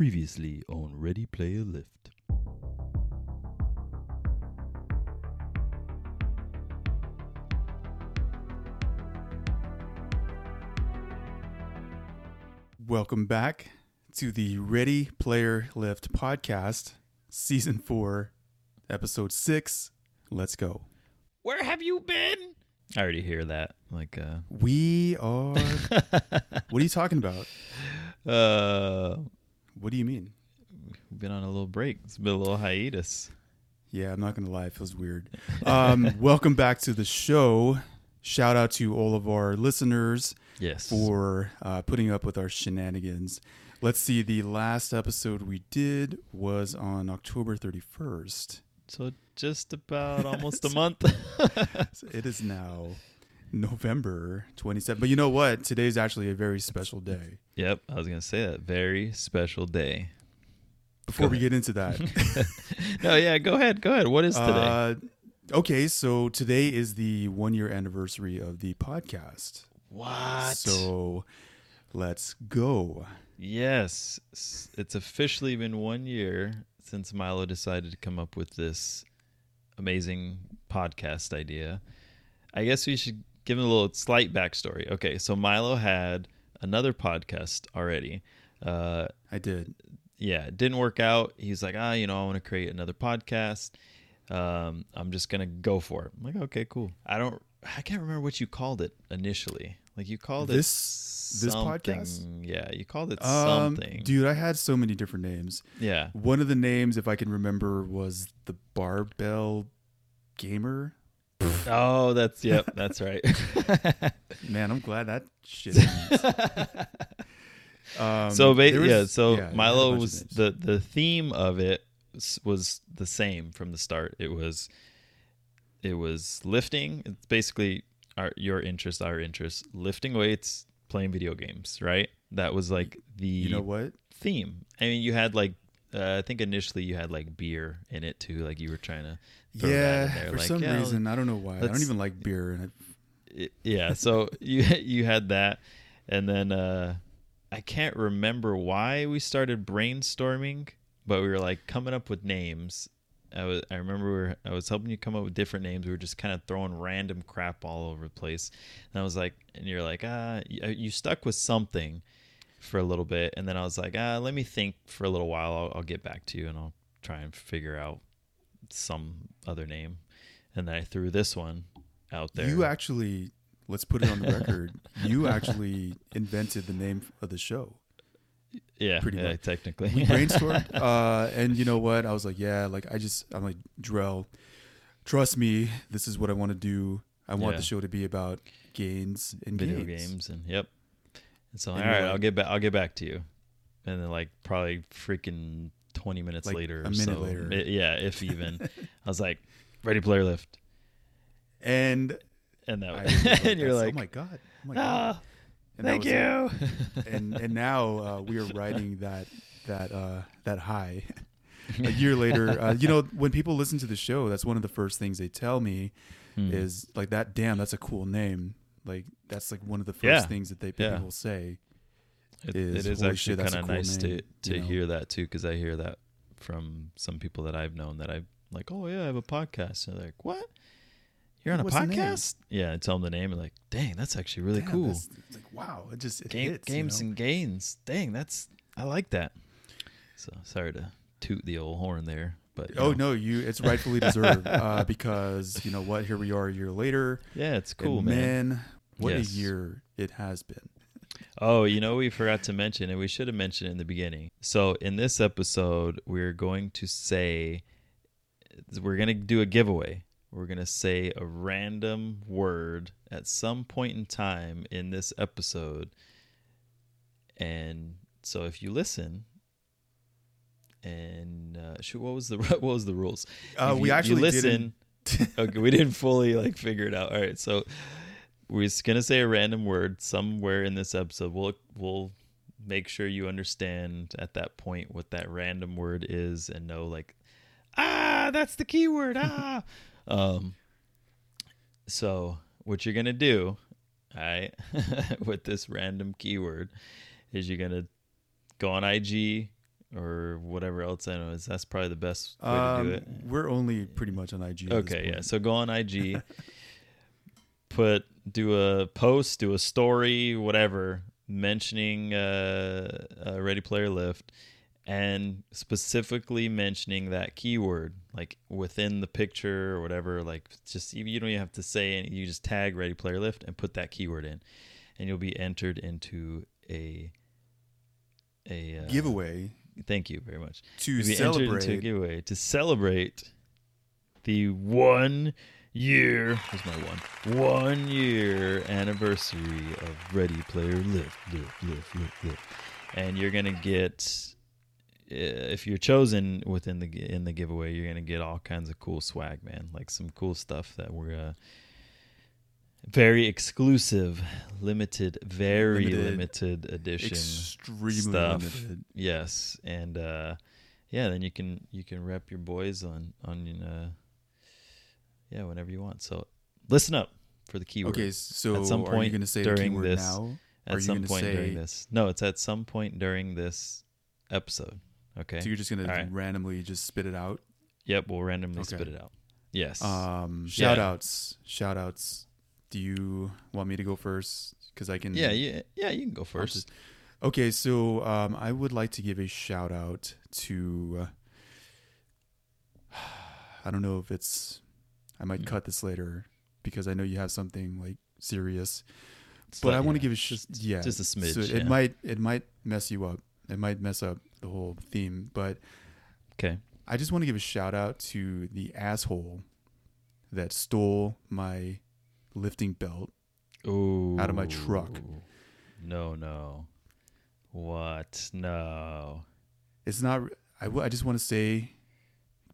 Previously on Ready Player Lift. Welcome back to the Ready Player Lift podcast, season four, episode six. Let's go. Where have you been? I already hear that. Like, uh, We are. what are you talking about? uh, What do you mean? we've been on a little break. It's been a little hiatus. Yeah, I'm not gonna lie, it feels weird. Um, welcome back to the show. Shout out to all of our listeners Yes. for uh, putting up with our shenanigans. Let's see. The last episode we did was on October 31st. So just about almost a month. So it is now November 27th. But you know what? Today's actually a very special day. Yep, I was gonna say that. Very special day. Before we get into that, no, yeah, go ahead. Go ahead. What is today? uh, okay, so today is the one year anniversary of the podcast. what? So let's go. Yes, it's officially been one year since Milo decided to come up with this amazing podcast idea. I guess we should give him a little slight backstory. Okay, so Milo had another podcast already. Uh, I did. yeah, it didn't work out. He's like, ah, you know, I want to create another podcast. Um, I'm just gonna go for it. I'm like, okay, cool. I don't, I can't remember what you called it initially. Like you called This- it this something. podcast? Yeah, you called it Um, something. dude, I had so many different names. yeah, One of the names, if I can remember, was the Barbell Gamer. Oh, that's yep, that's right. Man, I'm glad that shit. um, so ba- was- yeah, so yeah, I had a Milo was the the theme of it was the same from the start. It was it was lifting. It's basically our your interest, our interest, lifting weights, playing video games, right? That was like the You know what? theme. I mean, you had like uh, I think initially you had like beer in it too, like you were trying to throw that in Yeah, there. for like, some yeah, reason, I don't know why. I don't even like beer, and I, I- yeah so you you had that. And then uh i can't remember why we started brainstorming but we were like coming up with names. I was i remember we were, i was helping you come up with different names. We were just kind of throwing random crap all over the place. And i was like and you're like ah you, you stuck with something for a little bit and then i was like ah let me think for a little while i'll, I'll get back to you and i'll try and figure out some other name and then i threw this one out there you actually, let's put it on the record. you actually invented the name of the show. Yeah, pretty yeah, much. technically. We brainstormed, uh, and you know what? I was like, yeah, like I just, I'm like, Drell, trust me, this is what I want to do. I want Yeah. the show to be about gains and Video games. games and yep. And so, And all right, like- I'll get back. I'll get back to you. And then, like, probably freaking twenty minutes Like, later, a or minute so, later. i- yeah, if even, I was like, "Ready, player lift," And and that, I was, was like, and you're like, oh my god, oh my god. "Ah, And thank you." it. and and now uh, we are riding that that uh, that high. a year later, uh, you know, when people listen to the show, that's one of the first things they tell me Hmm. is like that. Damn, that's a cool name. Like that's like one of the first Yeah. things that they people will say. It, is, it is actually kind of cool nice name," to to you know? hear that too, because I hear that from some people that I've known that I've like, "Oh yeah, I have a podcast." And they're like, "What? You're on a What's name? podcast?" Yeah, I tell them the name and like, "Dang, that's actually really Damn, cool." like wow, it just it Game, hits, you games know? and gains. Dang, that's I like that. So sorry to toot the old horn there, but Oh know. no, you it's rightfully deserved uh, because you know what? Here we are a year later. yeah, it's cool, and man. man. What Yes. a year it has been. Oh, you know we forgot to mention, and we should have mentioned in the beginning. So in this episode, we're going to say we're gonna do a giveaway. We're gonna say a random word at some point in time in this episode, and so if you listen. And uh, shoot, what was the what was the rules? Uh, we you- you actually listen. okay, we didn't fully like figure it out. All right, so we're just gonna say a random word somewhere in this episode. We'll we'll make sure you understand at that point what that random word is and know like ah that's the keyword ah um so what you're gonna do all right with this random keyword is you're gonna go on IG or whatever else I know is. That's probably the best way Um, to do it. We're only pretty much on IG. Okay, yeah. So go on IG, put do a post, do a story, whatever, mentioning uh, uh, Ready Player Lift, and specifically mentioning that keyword, like within the picture or whatever. Like just you you don't even have to say any. You just tag Ready Player Lift and put that keyword in, and you'll be entered into a a uh, giveaway Thank you very much. To entered into a giveaway to celebrate the one year here's my one one year anniversary of Ready Player Lift Lift Lift Lift Lift and you're gonna get uh, if you're chosen within the in the giveaway you're gonna get all kinds of cool swag man. Like some cool stuff that we're uh, very exclusive limited very Limited, limited edition Extremely stuff. limited. Yes, and uh, yeah, then you can you can rep your boys on on uh, yeah whenever you want. So listen up for the keyword. Okay, so At some are you point going to say during keyword this- now? at some point during this. No, it's at some point during this episode. Okay. So you're just going to randomly just spit it out? Yep, we'll randomly Okay. spit it out. Yes. Um, Yeah. shout outs. Shout outs. Do you want me to go first? Because I can. yeah, yeah, yeah. You can go first. just- Okay, so um, I would like to give a shout out to. Uh, I don't know if it's. I might Hmm. cut this later because I know you have something like serious, It's but like- I want to yeah, give a sh- just yeah, just a smidge. So yeah. it might it might mess you up. It might mess up the whole theme, but okay. I just want to give a shout out to the asshole that stole my lifting belt. Ooh. Out of my truck. No, no. What? No. It's not. I, w- I just want to say,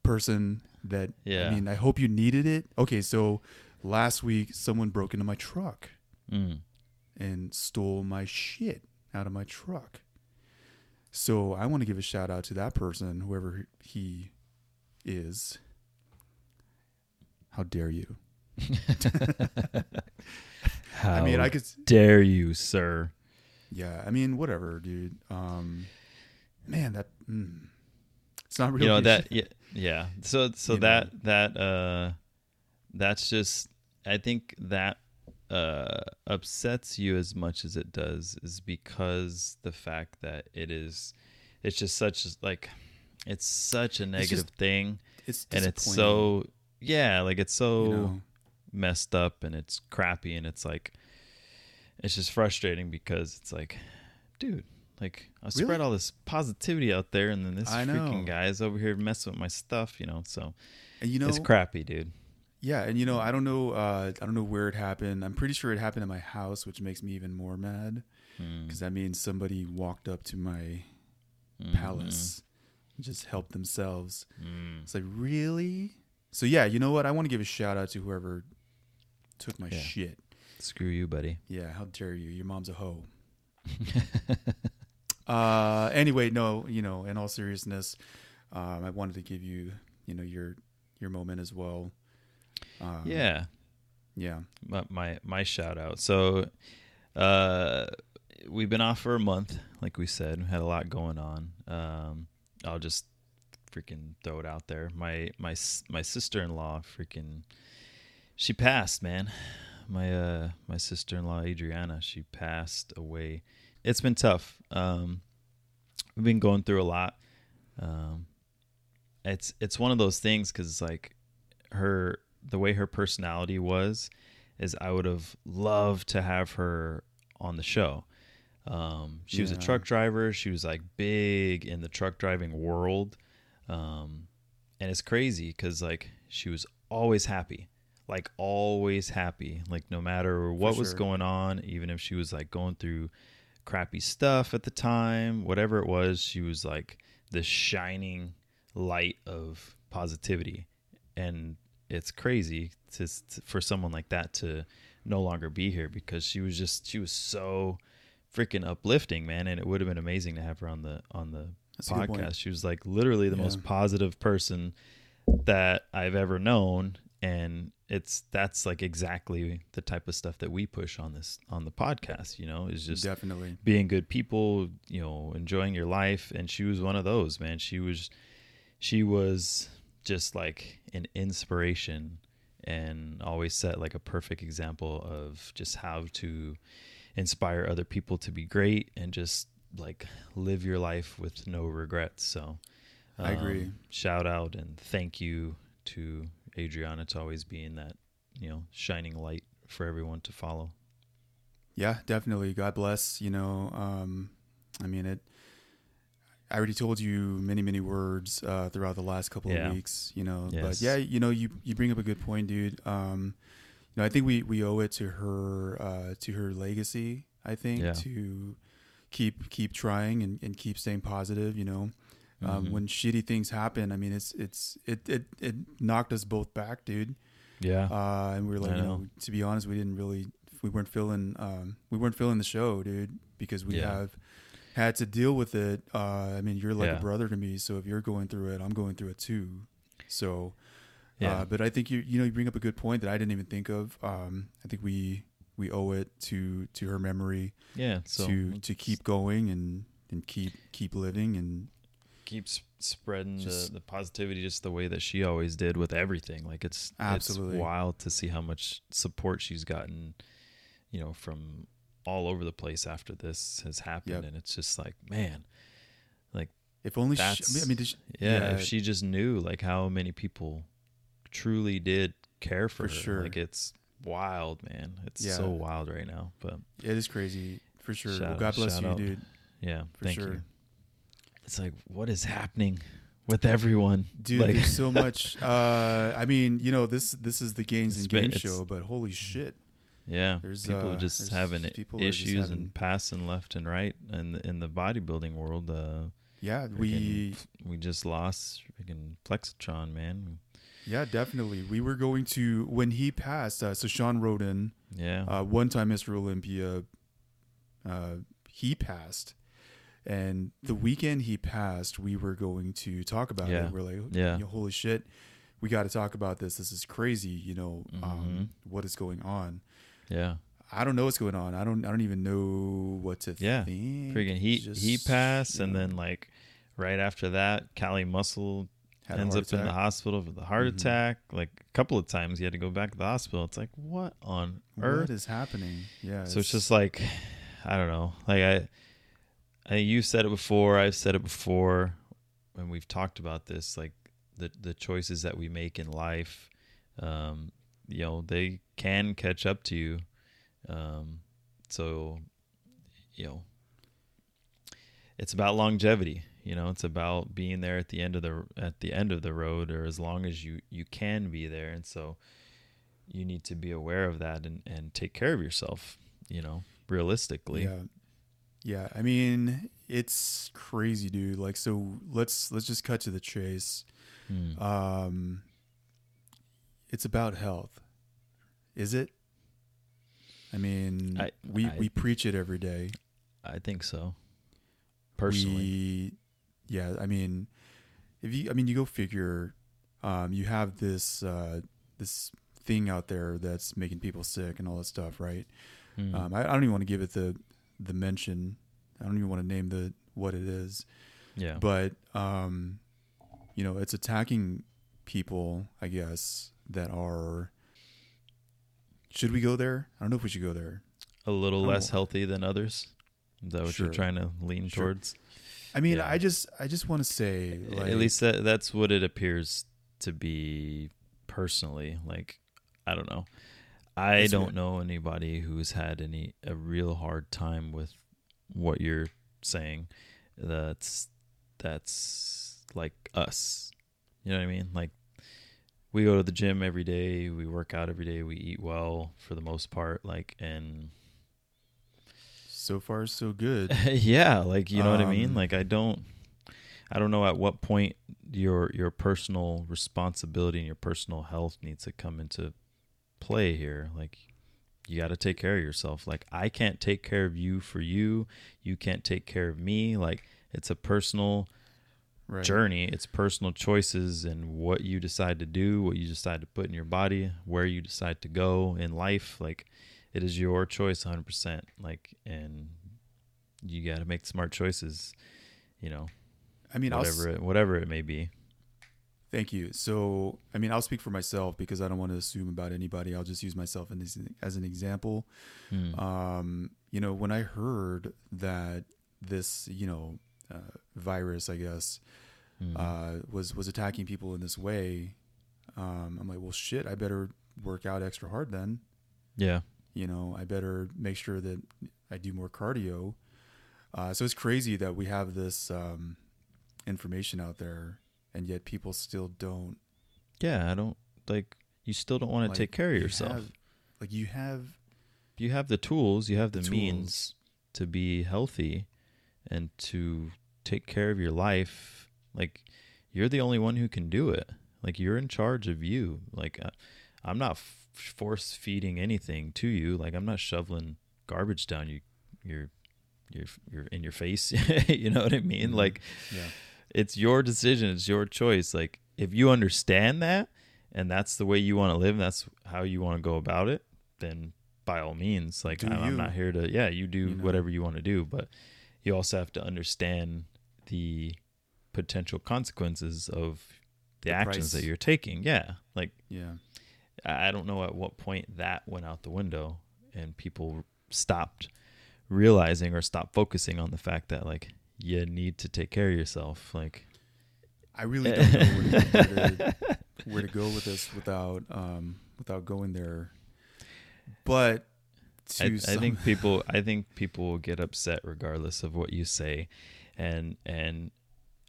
person that. Yeah. I mean, I hope you needed it. Okay, so last week someone broke into my truck Mm. and stole my shit out of my truck. So I want to give a shout out to that person, whoever he is. How dare you? How I mean, I could. dare you, sir? Yeah, I mean, whatever, dude. Um, man, that mm, it's not really. you know that yeah, yeah. So so You that that uh that's just I think that uh upsets you as much as it does is because the fact that it is it's just such like it's such a negative just thing it's and it's so yeah like it's so you know? Messed up and it's crappy and it's like it's just frustrating because it's like dude like i Really? spread all this positivity out there and then this I know. freaking guy is over here messing with my stuff you know so and you know, it's crappy dude yeah, and you know, I don't know, uh, I don't know where it happened. I'm pretty sure it happened at my house, which makes me even more mad Mm, because that means somebody walked up to my mhm, palace, and just helped themselves. mm. It's like really. So yeah, you know what? I want to give a shout out to whoever took my Yeah. shit. screw you buddy Yeah, how dare you? Your mom's a hoe. Uh, anyway, no, you know, in all seriousness, um, I wanted to give you, you know, your your moment as well. Um, yeah yeah, my, my my shout out. So uh we've been off for a month, like we said. We had a lot going on. Um I'll just freaking throw it out there. My my my sister-in-law freaking she passed, man. My uh my sister-in-law Adriana, she passed away. It's been tough. Um we've been going through a lot. Um it's it's one of those things cuz it's like her the way her personality was is I would have loved to have her on the show. Um, she was a truck driver. She was like big in the truck driving world. Um, and it's crazy because like she was always happy, like always happy, like no matter what was going on, even if she was like going through crappy stuff at the time, whatever it was, she was like the shining light of positivity. And it's crazy to, to for someone like that to no longer be here because she was just she was so freaking uplifting, man, and it would have been amazing to have her on the on the That's a good point. podcast. She was like literally the Yeah. most positive person that I've ever known and it's that's like exactly the type of stuff that we push on this on the podcast you know is just definitely. being good people you know enjoying your life. And she was one of those man. She was she was just like an inspiration and always set like a perfect example of just how to inspire other people to be great and just like live your life with no regrets. So I agree. um, shout out and thank you to Adriana to always being that you know shining light for everyone to follow Yeah, definitely. God bless. You know, um, I mean it. I already told you many, many words uh, throughout the last couple Yeah. of weeks. You know, but yeah, you know, you you bring up a good point, dude. Um, you know, I think we we owe it to her uh, to her legacy. I think Yeah. to keep keep trying and, and keep staying positive. You know, um, Mhm. when shitty things happen, I mean, it's it's it it it knocked us both back, dude. yeah Uh, and we were like, I you know. know, to be honest, we didn't really, we weren't feeling, um, we weren't feeling the show, dude, because we Yeah. have had to deal with it. Uh, I mean, you're like Yeah. a brother to me, so if you're going through it, I'm going through it too. So, yeah uh, but I think you, you know, you bring up a good point that I didn't even think of. Um, I think we we owe it to to her memory yeah so to to keep going and and keep keep living and keeps spreading Just- the, the positivity just the way that she always did with everything like it's Absolutely. it's wild to see how much support she's gotten you know from all over the place after this has happened Yep. and it's just like man like if only she, I mean, did she, yeah, Yeah. if she just knew like how many people truly did care for, For her sure. like it's wild man it's Yeah. so wild right now but it is crazy for sure. well, God bless you, out. dude. yeah For thank sure. you it's like what is happening with everyone? Dude like there's so much uh i mean you know this this is the games and game show but holy shit. Yeah, There's, people uh, just having people just issues having- and passing left and right, and in the bodybuilding world, uh, yeah we we just lost freaking Flexatron, man. yeah definitely. We were going to when he passed uh, so Shawn Rhoden Yeah, uh one time mr olympia uh he passed and the weekend he passed we were going to talk about Yeah. it we're like Yeah. holy shit we got to talk about this this is crazy you know um Mhm. what is going on yeah, I don't know what's going on. I don't. I don't even know what to Yeah. think. freaking he Just, he passed, and know, then like right after that, Kali Muscle had ends up in the hospital with a heart Mhm. attack. Like a couple of times, he had to go back to the hospital. It's like what on What earth? is happening? Yeah. so it's just like I don't know. Like I, I you said it before. I've said it before, and we've talked about this. Like the the choices that we make in life, um, you know, they can catch up to you. Um, so, you know, it's about longevity. You know, it's about being there at the end of the at the end of the road, or as long as you you can be there. And so, you need to be aware of that and and take care of yourself. You know, realistically. Yeah. Yeah. I mean, it's crazy, dude. Like, so let's let's just cut to the chase. Hmm. Um, it's about health. Is it? I mean, I- we I- we preach it every day. I think so. Personally, We, yeah, I mean, if you, I mean, you go figure. Um, you have this uh, this thing out there that's making people sick and all that stuff, right? Hmm. Um, I, I don't even want to give it the the mention. I don't even want to name the what it is, yeah, but um, you know, it's attacking people. I guess that are. Should we go there? I don't know if we should go there. a little less healthy than others. Is that what Sure. you're trying to lean Sure. towards? I mean, Yeah. I just I just want to say, like, At least that, that's what it appears to be personally. Like, I don't know. I don't know anybody who's had any a real hard time with what you're saying. That's that's like us. You know what I mean? Like we go to the gym every day, we work out every day, we eat well for the most part, like and so far so good. yeah, like you know what I mean? Um, Like I don't I don't know at what point your your personal responsibility and your personal health needs to come into play here. Like you got to take care of yourself. Like I can't take care of you for you. You can't take care of me. Like it's a personal Right. journey. It's personal choices and what you decide to do, what you decide to put in your body, where you decide to go in life. Like it is your choice 100%. Like, and you got to make smart choices, you know, I mean, I'll, whatever it, whatever it may be. Thank you. So, I mean, I'll speak for myself because I don't want to assume about anybody. I'll just use myself in this, as an example. Hmm. Um, you know, when I heard that this, you know, uh, virus, I guess, Hmm. uh, was was attacking people in this way, um, I'm like, well, shit, I better work out extra hard then. yeah. You know, I better make sure that I do more cardio. Uh, so it's crazy that we have this um, information out there, and yet people still don't Yeah. I don't like, you still don't want to like, take care of you yourself. have- like you have you have the tools, you have the, The means to be healthy and to take care of your life. Like you're the only one who can do it. Like you're in charge of you. Like uh, I'm not f- force feeding anything to you. Like I'm not shoveling garbage down you your your your in your face. you know what I mean? Mhm. Like yeah. It's your decision it's your choice like if you understand that and that's the way you want to live and that's how you want to go about it then by all means like I'm, I'm not here to yeah you do You know. whatever you want to do but you also have to understand the potential consequences of the, The actions price. that you're taking yeah like Yeah. I don't know at what point that went out the window and people stopped realizing or stopped focusing on the fact that like you need to take care of yourself like I really don't know where to, where, to, where to go with this without um, without going there. But I, I think people I think people will get upset regardless of what you say and and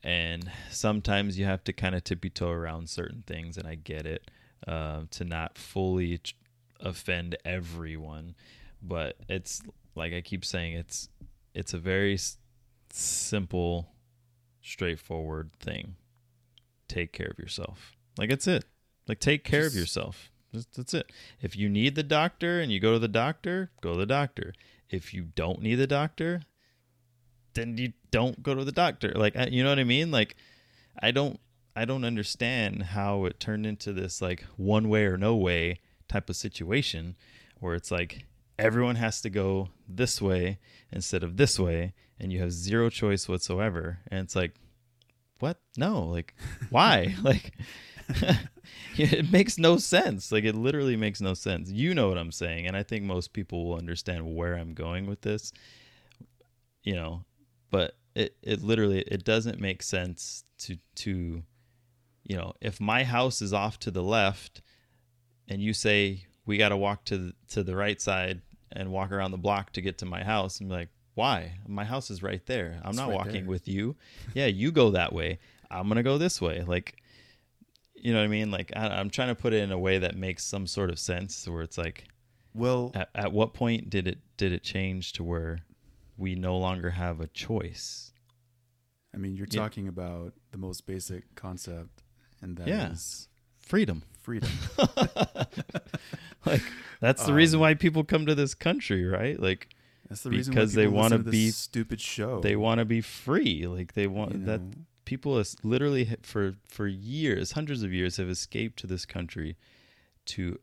and sometimes you have to kind of tippy toe around certain things and I get it uh, to not fully ch- offend everyone but it's like I keep saying it's it's a very s- simple straightforward thing. Take care of yourself. Like it's it. Like take care of yourself. That's, that's it. If you need the doctor and you go to the doctor go to the doctor. If you don't need the doctor then you don't go to the doctor. Like you know what i mean? Like i don't i don't understand how it turned into this like one way or no way type of situation where it's like everyone has to go this way instead of this way and you have zero choice whatsoever. And it's like what? No like why? Like it makes no sense. Like it literally makes no sense. You know what i'm saying and i think most people will understand where i'm going with this you know but it, it literally it doesn't make sense to to you know if my house is off to the left and you say we got to walk to the, to the right side and walk around the block to get to my house i'm like why? My house is right there. I'm It's not right walking there. with you. Yeah you go that way. I'm gonna go this way. Like you know what i mean? Like I, i'm trying to put it in a way that makes some sort of sense where it's like well, at, at what point did it did it change to where we no longer have a choice? I mean, you're Yeah. talking about the most basic concept, and that is Yeah. Freedom. Freedom. like that's the reason Um, why people come to this country right? Like That's the reason Because why they wanna be- this stupid show. they want to be free. Like they want you that people has literally for for years hundreds of years have escaped to this country to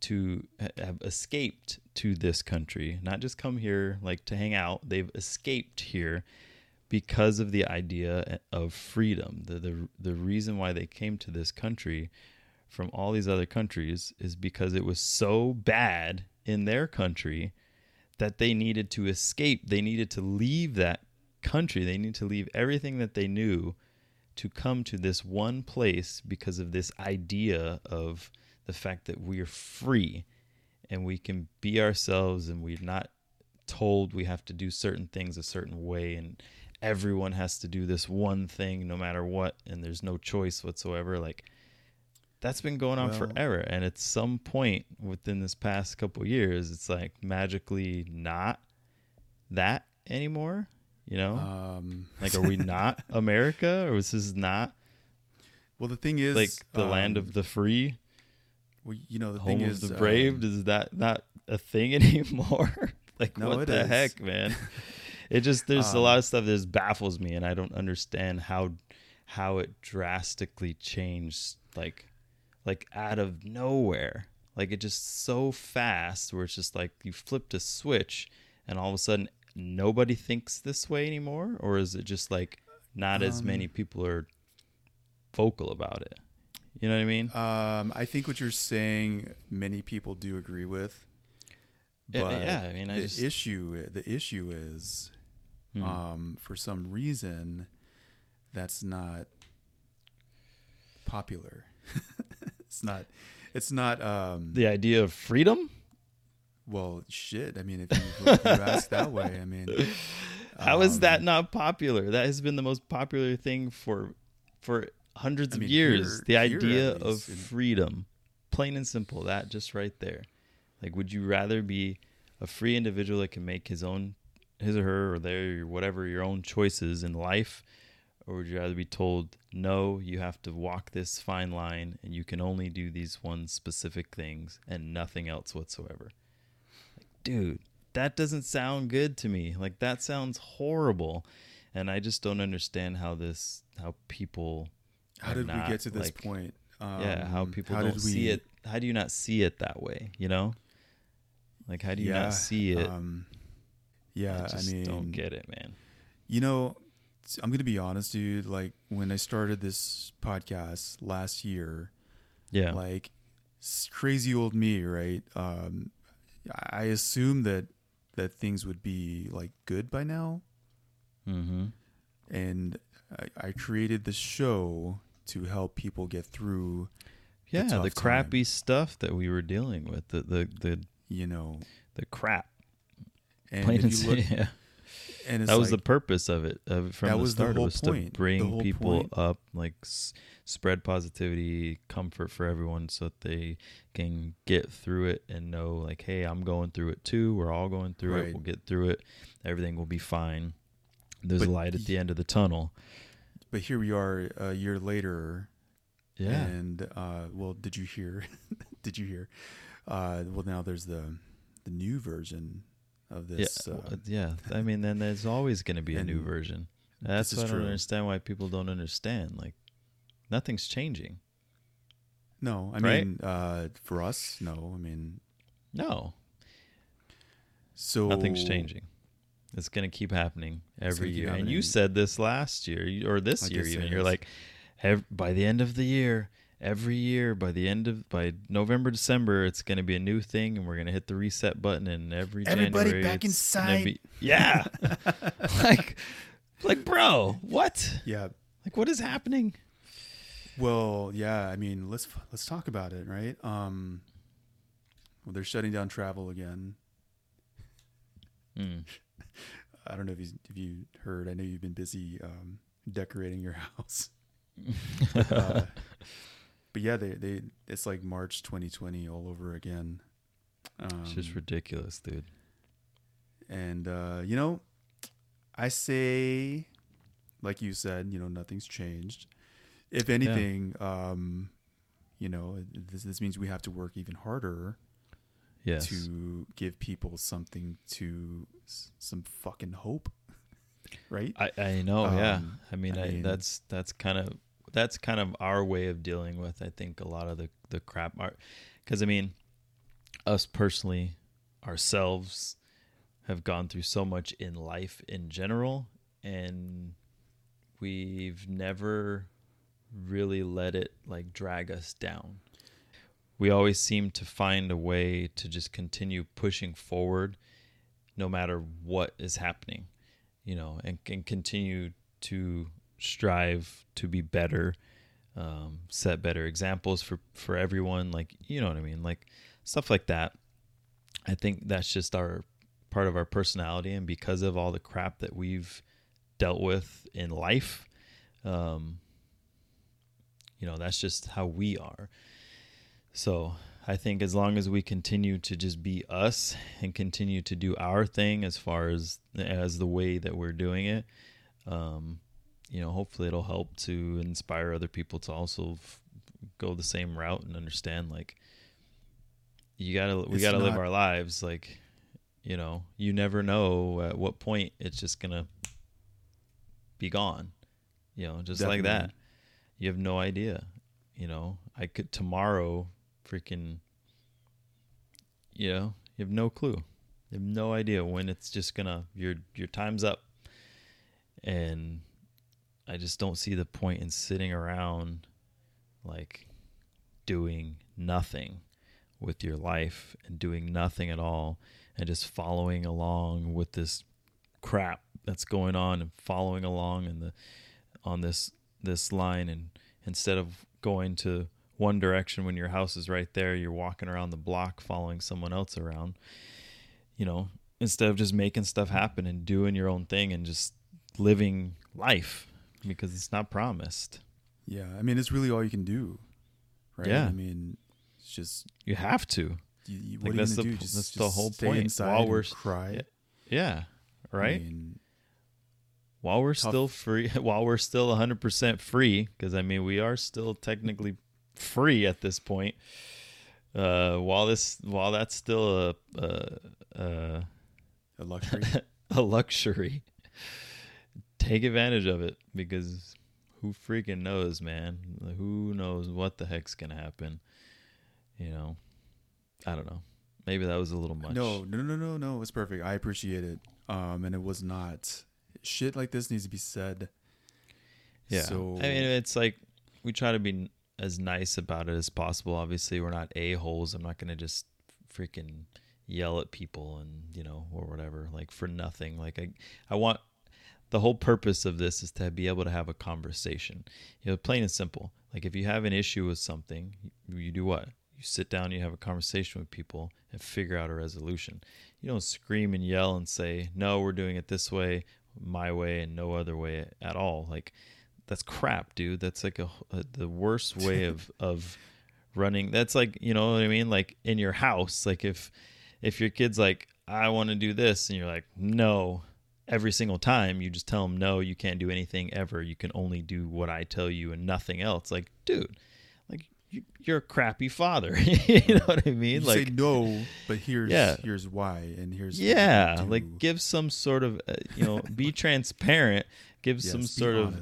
to have escaped to this country. Not just come here like to hang out. They've escaped here because of the idea of freedom. The the, the reason why they came to this country from all these other countries is because it was so bad in their country that they needed to escape. They needed to leave that country. They need to leave everything that they knew to come to this one place because of this idea of the fact that we're free and we can be ourselves and we're not told we have to do certain things a certain way and everyone has to do this one thing no matter what and there's no choice whatsoever. Like that's been going on Well- forever and at some point within this past couple years it's like magically not that anymore you know Um, like, are we not America, or is this not well, the thing is, like the land um, of the free, well, you know, the home thing of is, the brave? um, is that not a thing anymore? like, No, what the is. heck, man? It just there's a Um, lot of stuff that just baffles me, and I don't understand how how it drastically changed like like out of nowhere like it just so fast where it's just like you flipped a switch and all of a sudden nobody thinks this way anymore or is it just like not as Um, many people are vocal about it you know what i mean Um, I think what you're saying, many people do agree with. But yeah, I mean, I the just- issue, the issue is, Hmm. um, for some reason, that's not popular. it's not. It's not. Um, the idea of freedom well, shit. I mean, if you, if you ask that way, I mean, How is that um, not popular? That has been the most popular thing for for hundreds I of years. here- the idea of freedom, plain and simple. That just right there. Like, would you rather be a free individual that can make his own, his or her or their or whatever your own choices in life, or would you rather be told no, you have to walk this fine line and you can only do these one specific things and nothing else whatsoever? Like, dude, that doesn't sound good to me. Like that sounds horrible, and I just don't understand how this how people. How did we get to this like- point? Um, yeah, how people how don't did see it. How do you not see it that way? You know, like how do you yeah, not see it? Um, yeah, I I, just mean, don't get it, man. You know, I'm gonna be honest, dude. Like when I started this podcast last year, Yeah, like crazy old me, right? Um, I assumed that that things would be like good by now, mm-hmm. and I, I created the show to help people get through. yeah. The, time. crappy stuff that we were dealing with, the the the, You know, the crap. and Plain if you look, yeah. And it's that was the purpose of it of, from That the was the start. whole was point. to bring people point. up, like s- spread positivity, comfort for everyone, so that they can get through it and know, like, hey, I'm going through it too. We're all going through Right. it. We'll get through it. Everything will be fine. There's But a light at the end of the tunnel. but here we are a year later, Yeah. And uh, well, did you hear? did you hear? Uh, well, now there's the the new version of yeah, this. well, uh, yeah. I mean, then there's always going to be a new version. That's why I don't true. understand why people don't understand. Like, nothing's changing. no, I right? mean, uh, for us, no. I mean, No, so nothing's changing. It's going to keep happening every year. And you said this last year or this I year even. You're like, by the end of the year, every year, by the end of by November, December, it's going to be a new thing, and we're going to hit the reset button. And every Everybody January, back inside. Be, yeah, like, like, bro, what? Yeah. Like, what is happening? Well, yeah. I mean, let's let's talk about it, right? Um, well, they're shutting down travel again. Mm. I don't know if you if you heard. I know you've been busy um, decorating your house. uh, but yeah, they they it's like March 2020 all over again. Um, it's just ridiculous, dude. and uh, you know, I say, like you said, you know, nothing's changed. If anything, um, you know, this this means we have to work even harder Yes. to give people something to some fucking hope, right? I, I know, yeah. Um, I mean, I I mean- that's that's kind of that's kind of our way of dealing with. I think a lot of the the crap because I mean, us personally, ourselves, have gone through so much in life in general, and we've never really let it like drag us down. We always seem to find a way to just continue pushing forward no matter what is happening, you know, and, and continue to strive to be better, um, set better examples for, for everyone. Like, you know what I mean? Like stuff like that. I think that's just our part of our personality. And because of all the crap that we've dealt with in life, um, you know, that's just how we are. So I think as long as we continue to just be us and continue to do our thing as far as as the way that we're doing it, um, you know, hopefully it'll help to inspire other people to also f- go the same route and understand like you gotta we It's gotta live our lives like you know you never know at what point it's just gonna be gone You know, just Definitely. like that. You have no idea. You know, I could tomorrow freaking you know, you have no clue. You have no idea when it's just gonna your your time's up. And I just don't see the point in sitting around like doing nothing with your life and doing nothing at all and just following along with this crap that's going on and following along in the on this this line. And instead of going to one direction when your house is right there you're walking around the block following someone else around you know instead of just making stuff happen and doing your own thing and just living life because it's not promised Yeah, I mean, it's really all you can do, right? Yeah. I mean, it's just you have to you, you, Like, what are you that's gonna the do? Just, that's the whole point. While we're- cry, yeah, yeah right I mean, while we're Tough. still free while we're still 100% free because i mean we are still technically free at this point uh while this while that's still a a a, a luxury. a luxury take advantage of it because who freaking knows man who knows what the heck's gonna happen you know i don't know maybe that was a little much No, no, no, no, no. It's perfect. I appreciate it. Um, and it was not shit like this needs to be said. Yeah. So I mean, it's like we try to be as nice about it as possible. Obviously, we're not a holes. I'm not gonna just freaking yell at people and you know or whatever like for nothing. Like I, I want the whole purpose of this is to be able to have a conversation. You know, plain and simple. Like if you have an issue with something, you, do what? You sit down, you have a conversation with people, and figure out a resolution. You don't scream and yell and say, "No, we're doing it this way, my way, and no other way at all." Like that's crap, dude. That's like a, a the worst way of of running. That's like you know what I mean. Like in your house, like if if your kid's like, "I want to do this," and you're like, "No," every single time you just tell them, "No, you can't do anything ever. You can only do what I tell you and nothing else." Like, dude, like you, you're a crappy father. you know what I mean? you like say no, but here's Yeah. here's why, and here's yeah, like give some sort of uh, you know be transparent. Give Yes, some sort of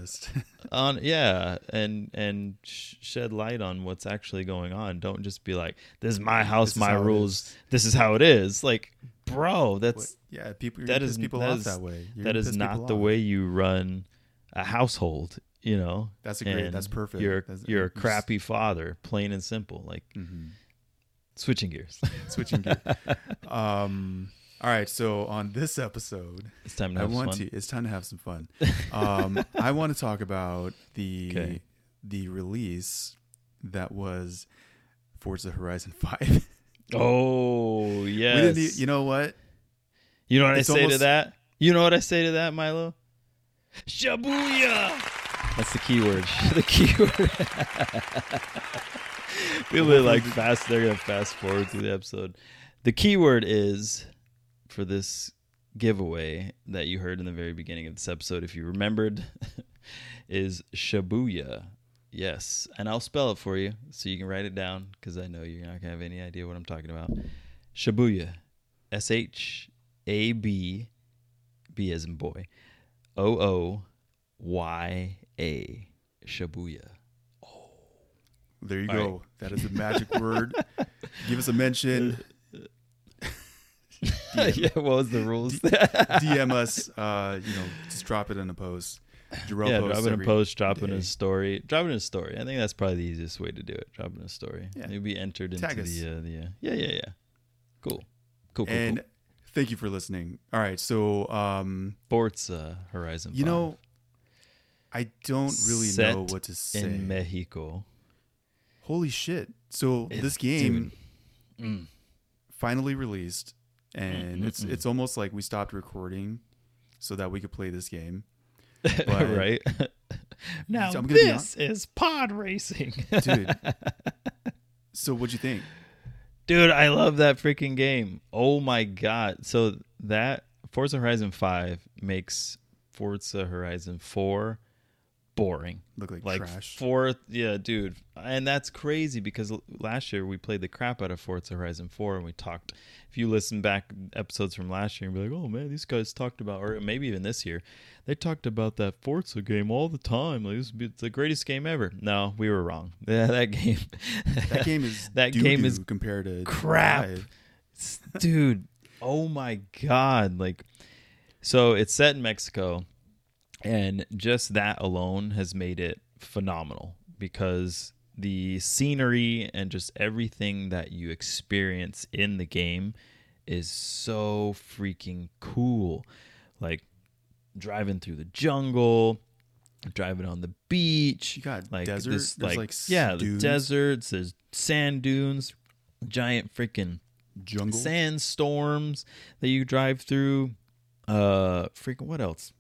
on yeah and and sh- shed light on what's actually going on don't just be like this is my house This my rules is. this is how it is like bro What- that's yeah, people. That is- people that off is- that way. You're that is not the off. way you run a household you know That's a great. And That's perfect. you're That's- you're a crappy father plain and simple like mhm. switching gears Switching gear. um. All right. So on this episode, it's time to I have want fun. to. It's time to have some fun. Um, I want to talk about the Okay. the release that was Forza Horizon Five. Oh We didn't. You know what? You know what It's I say to that? You know what I say to that, Milo? Shabuya. That's the keyword. the keyword. People are like fast. They're gonna fast forward through the episode. The keyword is for this giveaway that you heard in the very beginning of this episode. If you remembered, is Shabuya. Yes, and I'll spell it for you so you can write it down because I know you're not gonna have any idea what I'm talking about. Shabuya, S H A B, B as in boy, O O Y A, Shabuya. There you All go. That is the magic word. Give us a mention. yeah, what was the rules? DM us. Uh, you know, just drop it in a post. Jarrell yeah, dropping a post, dropping day. a story, dropping a story. I think that's probably the easiest way to do it. Dropping a story. Yeah. You'll be entered Tag into us. the uh, the uh, yeah yeah yeah. Cool, cool, cool. And cool. thank you for listening. All right, so um, Forza Horizon. you 5 know, I don't really Set know what to say. in Mexico. Holy shit! So It- this game Mm. finally released, and Mm, it's mm. it's almost like we stopped recording so that we could play this game. right? now be this is pod racing, Dude. So what'd you think? Dude, I love that freaking game. Oh my god! So that Forza Horizon Five makes Forza Horizon Four boring. Look like, Like trash. fourth, yeah, dude, and that's crazy because last year we played the crap out of Forza Horizon Four, and we talked. If you listen back episodes from last year, and be like, "Oh man, these guys talked about," or maybe even this year, they talked about that Forza game all the time. Like, this be the greatest game ever. No, we were wrong. Yeah, that game, that game is that game is compared to crap. dude oh my god like so it's set in mexico and just that alone has made it phenomenal because the scenery and just everything that you experience in the game is so freaking cool like driving through the jungle driving on the beach You got like desert. this like, like yeah the deserts there's sand dunes giant freaking jungle. sandstorms that you drive through. Uh, freaking what else?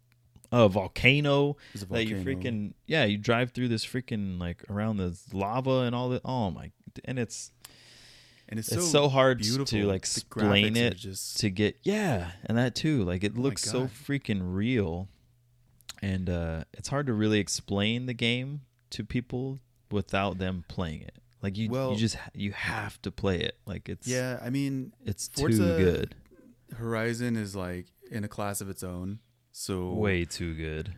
A volcano a that you freaking yeah you drive through this freaking like around the lava and all that. Oh my! And it's and it's, it's so, so hard beautiful. to like The explain it Just to get yeah, and that too. Like it Oh looks so freaking real, and uh it's hard to really explain the game to people without them playing it. Like you, Well- you just you have to play it. Like it's yeah. I mean, it's Forza- too good, Horizon is like in a class of its own. So way too good.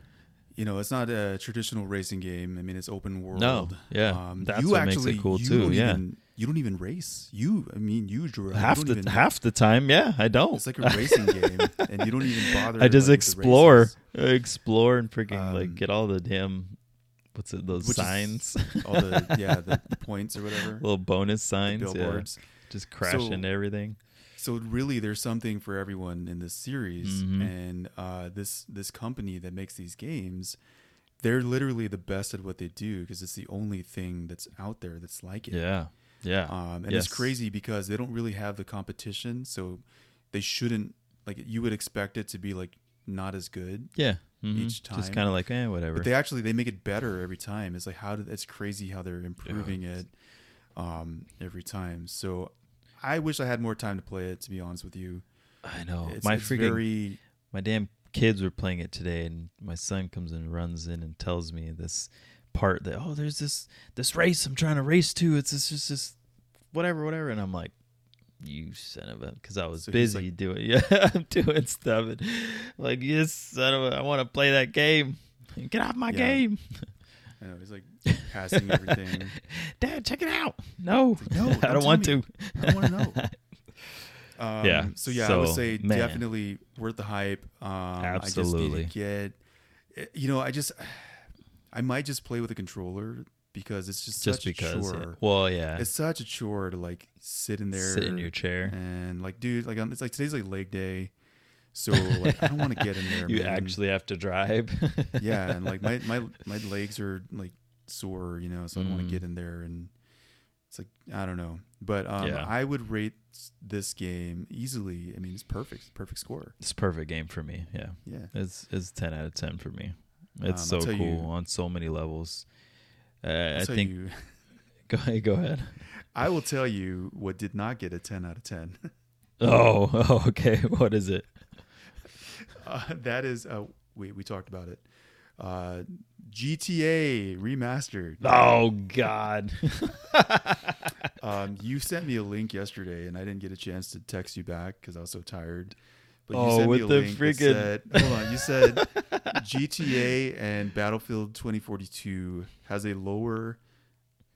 you know, it's not a traditional racing game. I mean, it's open world. No, yeah, that's you what makes actually, it cool too, yeah. even, you don't even race. You, I mean, you drive. half don't the half the time, yeah, I don't. It's like a racing game, and you don't even bother. I just like, explore, explore, and freaking like Um, get all the damn what's it? Those signs, all the yeah the, the points or whatever. little bonus signs, yeah, just crashing So- everything. So really, there's something for everyone in this series, Mhm. and uh, this this company that makes these games, they're literally the best at what they do because it's the only thing that's out there that's like it. Yeah, yeah, Um, and Yes. it's crazy because they don't really have the competition, so they shouldn't like you would expect it to be like not as good, yeah. mhm. each just time. kind of like eh, whatever. but they actually they make it better every time. It's like how did it's crazy how they're improving it um, every time. So I wish I had more time to play it. To be honest with you, I know. It's, my it's freaking very my damn kids were playing it today and my son comes and runs in and tells me this part that oh there's this this race i'm trying to race to. It's this just this whatever whatever. And i'm like you son of a because i was So busy doing yeah i'm doing stuff. And like yes, son of a i want to play that game. Get off my Yeah. game I know he's like passing everything. dad check it out no No, i don't want me. to I don't want to know. Um, Yeah, So yeah, I would say man. definitely worth the hype. Um, Absolutely. I just need to get. eh, You know, I just, I might just play with a controller because it's just just such because a yeah. chore. well yeah It's such a chore to like sit in there, sit in your chair and like, dude, like um, it's like today's like leg day, so like I don't want to get in there. you man. actually have to drive yeah, and like my my my legs are like sore, you know, so I don't want Mm. to get in there and it's like I don't know. But um Yeah. I would rate this game easily. I mean, it's perfect. Perfect score. It's a perfect game for me. Yeah, Yeah. it's it's ten out of ten for me. It's Um, so cool you- on so many levels. Uh, I think you, go ahead, go ahead. I will tell you what did not get a 10 out of 10. Oh, oh, okay. What is it? uh, that is uh wait, we talked about it. Uh GTA remastered. Oh God. Um, you sent me a link yesterday, and I didn't get a chance to text you back because I was so tired. But you Oh, sent with me a the link that said, "Hold on." You said GTA and Battlefield 2042 has a lower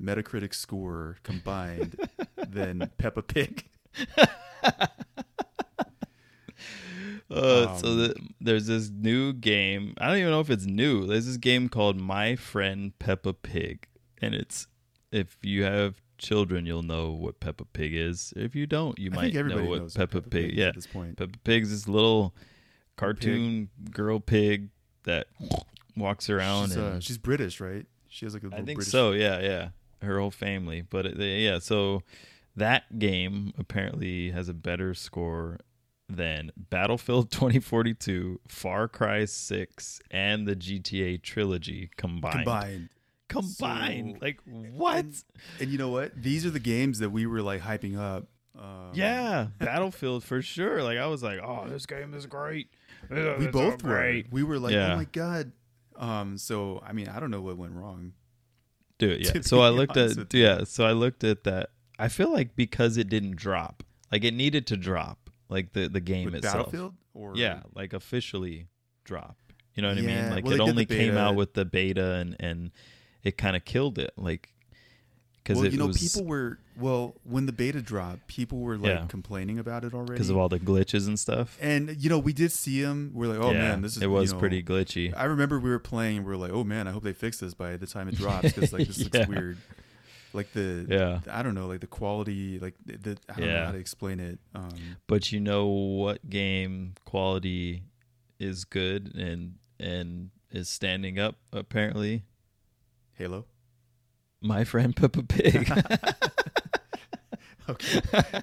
Metacritic score combined than Peppa Pig. Uh, so Um, the, there's this new game. I don't even know if it's new. There's this game called My Friend Peppa Pig, and it's if you have children, you'll know what Peppa Pig is. If you don't, you I might know what knows Peppa, Pig. is Yeah, at this point. Peppa Pig's this little cartoon girl pig that walks around She's, and uh, she's British, right? She has like a I think British. so. Yeah, yeah. Her whole family, but it, they, yeah. So that game apparently has a better score than Battlefield 2042, Far Cry 6, and the GTA trilogy combined. combined. Combined. So- like what? And, and you know what? These are the games that we were like hyping up. Um, yeah, Battlefield for sure. Like I was like, oh, this game is great. we both were. We were like, Yeah. oh my god, Um, so I mean, I don't know what went wrong. Dude, yeah. So I looked at yeah, so I looked at that. I feel like because it didn't drop, like it needed to drop, like the the game With itself. Battlefield or Yeah, like officially drop. You know what I mean? Like well, it only came out with the beta and and it kind of killed it like cuz well, you know, was people were well when the beta dropped, people were like Yeah. complaining about it already because of all the glitches and stuff. And you know, we did see them. We're like, oh yeah, man, this is it was you know, pretty glitchy. I remember we were playing. and We were like, oh man, I hope they fix this by the time it drops because like this Yeah. looks weird. Like the Yeah. I don't know, like the quality, like the, the I don't know Yeah. how to explain it. Um, But you know what game quality is good and and is standing up apparently? Halo. My friend Peppa Pig. Okay.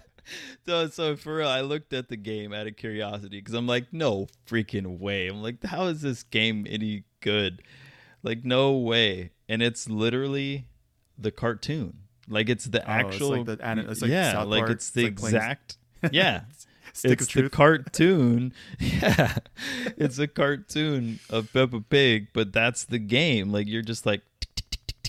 so, so for real, I looked at the game out of curiosity because I'm like, no freaking way. I'm like, how is this game any good? Like, no way. And it's literally the cartoon. Like, it's the Oh, it's actual. like the ani- it's like yeah, South like Park. it's the It's like playing- exact. yeah, Stick it's the cartoon. Yeah, it's a cartoon of Peppa Pig, but that's the game. Like, you're just like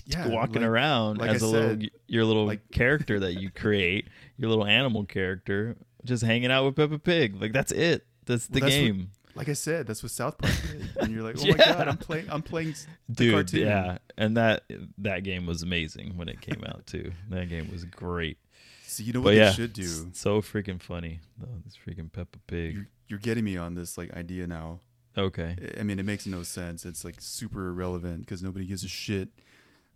yeah, walking like- around like as I a little your little like- character that you create, your little animal character, just hanging out with Peppa Pig. Like that's it. That's the Well, that's game, Like I said, that's what South Park did, and you're like, oh my god, I'm playing, I'm playing the dude. cartoon. Yeah, and that that game was amazing when it came out too. That game was great. So you know what But they yeah, should it's do? so freaking funny. Oh, this freaking Peppa Pig. You're, you're getting me on this like idea now. Okay. I mean, it makes no sense. It's like super irrelevant because nobody gives a shit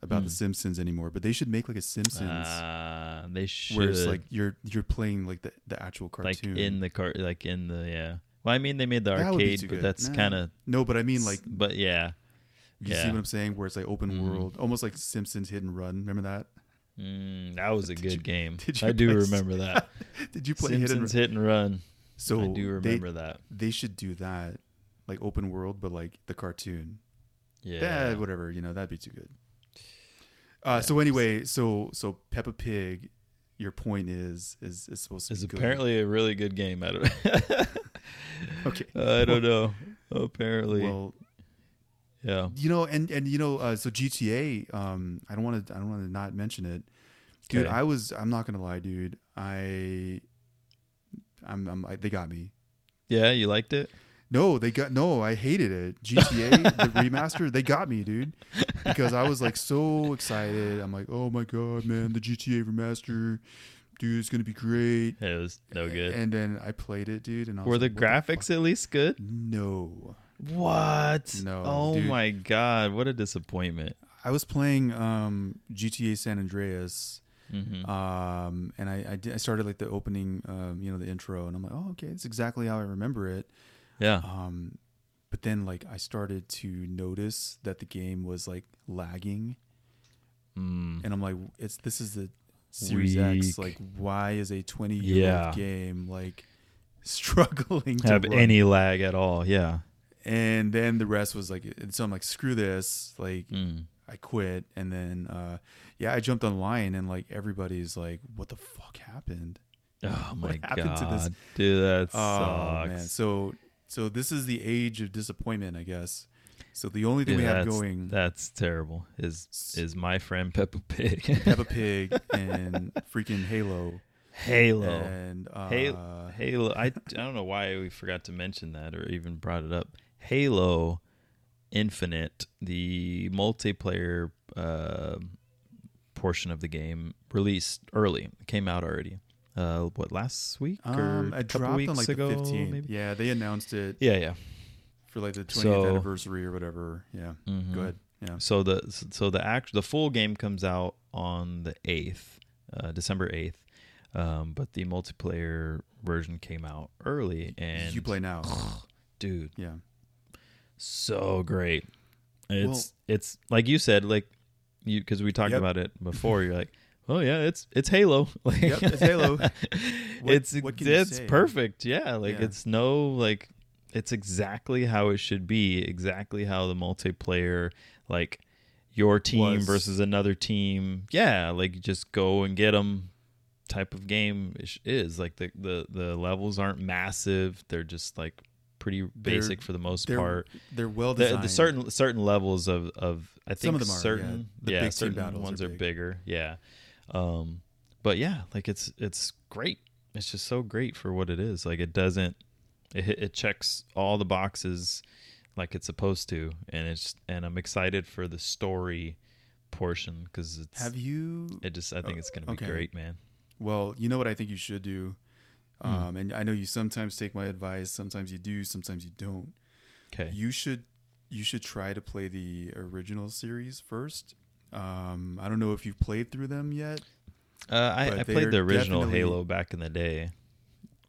about Hmm. the Simpsons anymore. But they should make like a Simpsons Ah, they should where it's like you're you're playing like the, the actual cartoon, like in the car, like in the yeah. Well, I mean, they made the That would be arcade, too but good. that's Nah. kind of no, but I mean like But yeah, you see yeah. what I'm saying, where it's like open Mhm. world, almost like Simpsons Hit and Run. Remember that? mm, that was a good game. did you I do play- remember that. Did you play Hit and Simpsons Run? hit and run. So I do they remember that. they should do that, like open world, but like the cartoon. Yeah. Yeah, whatever. You know, that'd be too good. Uh, So anyway, so so Peppa Pig, your point is is is supposed to It's be good. apparently a really good game. I don't. okay. I don't know. Apparently, Well, yeah. you know, and and you know, uh, so GTA. Um, I don't want to I don't want to not mention it, dude. Okay. I was I'm not gonna lie, dude. I I'm, I'm I, they got me. Yeah, you liked it. No, they got no. I hated it. GTA the remaster. They got me, dude, because I was like so excited. I'm like, oh my god, man, the GTA remaster, dude, it's gonna be great. It was no good. And then I played it, dude, and I Were the like, graphics fuck? at least good? No, What? No, Oh dude. my god! What a disappointment. I was playing um, GTA San Andreas, hmm um, and I I, did, I started like the opening, um, you know, the intro, and I'm like, oh, okay, it's exactly how I remember it. yeah. Um, but then like I started to notice that the game was like lagging, Mm. and I'm like, it's this is the Series X. Like, why is a 20 year Yeah. old game like struggling to Have run? any lag at all? Yeah. And then the rest was like, so I'm like, screw this. Like, Mm. I quit, and then uh, yeah, I jumped online, and like everybody's like, what the fuck happened? Oh my happened god, to this- dude, that Oh man, so so this is the age of disappointment, I guess. So the only thing Dude, we have going That's terrible. Is is my friend Peppa Pig? Peppa Pig and freaking Halo. Halo. And uh, Halo. Halo. I, I don't know why we forgot to mention that or even brought it up. Halo Infinite, the multiplayer uh, portion of the game, released early. It came out already. Uh, what last week or um, a couple weeks on like ago? the 15th. Maybe? Yeah, they announced it Yeah, yeah. For like the 20th So- anniversary or whatever. Yeah, Mhm. go ahead. Yeah, So the so the act the full game comes out on the eighth, uh, December eighth, um, but the multiplayer version came out early and you play now. dude, Yeah, so great. It's it's like you said, like you because we talked Yep. about it before. You're like, oh yeah, it's it's Halo. Like, Yep, it's Halo. it's what can you it's say? perfect. Yeah, like Yeah. it's no like it's exactly how it should be. Exactly how the multiplayer like your team Was. versus another team. Yeah, like just go and get them type of game is like the the the levels aren't massive they're just like pretty basic for the most they're part. they're well The, designed. the certain certain levels of of I think Some of them are, yeah. The yeah, big certain battles ones are are, bigger. Yeah. Um but yeah, like it's it's great. It's just so great for what it is. Like it doesn't it it checks all the boxes like it's supposed to and it's and I'm excited for the story portion cuz it's Have you? it just I think it's going to be okay. great, man. Well, you know what I think you should do. Hmm. Um, and I know you sometimes take my advice. Sometimes you do. Sometimes you don't. Okay. You should you should try to play the original series first. Um, I don't know if you've played through them yet. Uh, I, I played the original Halo back in the day.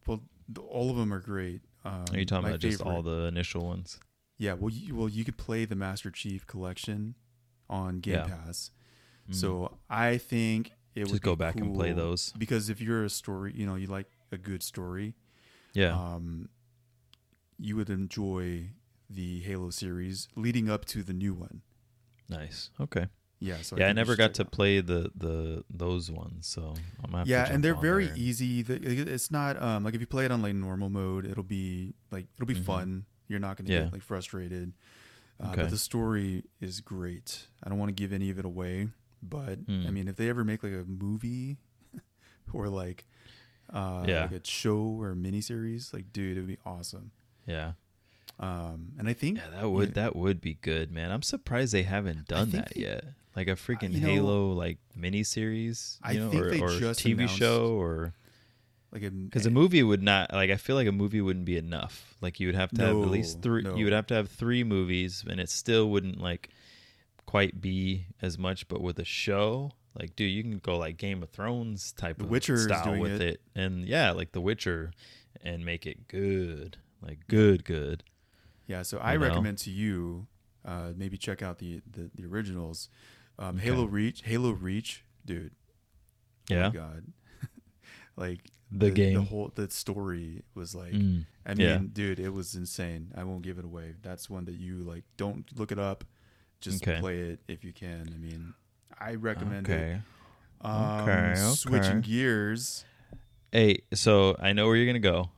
Well, all of them are great. Um, Are you talking about just all the initial ones? Yeah. Well, you, well, you could play the Master Chief Collection on Game Yeah. Pass. Mm. So I think it would just go be back and play those. because if you're a story, you know, you like a good story. Yeah. um, you would enjoy the Halo series leading up to the new one. nice. Okay. Yeah, so yeah, I you never got to play the the those ones, so Yeah, and they're very there. easy. It's not um, like if you play it on like normal mode, it'll be like it'll be Mhm. fun. You're not going to Yeah. get like frustrated. Uh, Okay. But the story is great. I don't want to give any of it away, but I Mm. mean, if they ever make like a movie or like uh, Yeah. like a show or a miniseries, like dude, it would be awesome. Yeah. Um, and I think Yeah, that would that would be good, man. I'm surprised they haven't done that they- yet. Like a freaking you know, Halo like miniseries, I you know, think or, they or just TV show or like a, because a movie would not like I feel like a movie wouldn't be enough. Like you would have to have at least three. no. You would have to have three movies, and it still wouldn't like quite be as much. But with a show, like dude, you can go like Game of Thrones type The of Witcher style doing with it. it. and yeah, like The Witcher, and make it good, like good, good. Yeah, so I You know? recommend to you uh, maybe check out the the, the originals. Um, Okay. Halo Reach, Halo Reach, dude. Oh Yeah, my god. like The the game. The whole the story was like Mm. I mean, Yeah. dude, it was insane. I won't give it away. That's one that you like don't look it up. Just Okay. play it if you can. I mean, I recommend it. okay. Um, Okay, Switching gears. Hey, so I know where you're gonna go,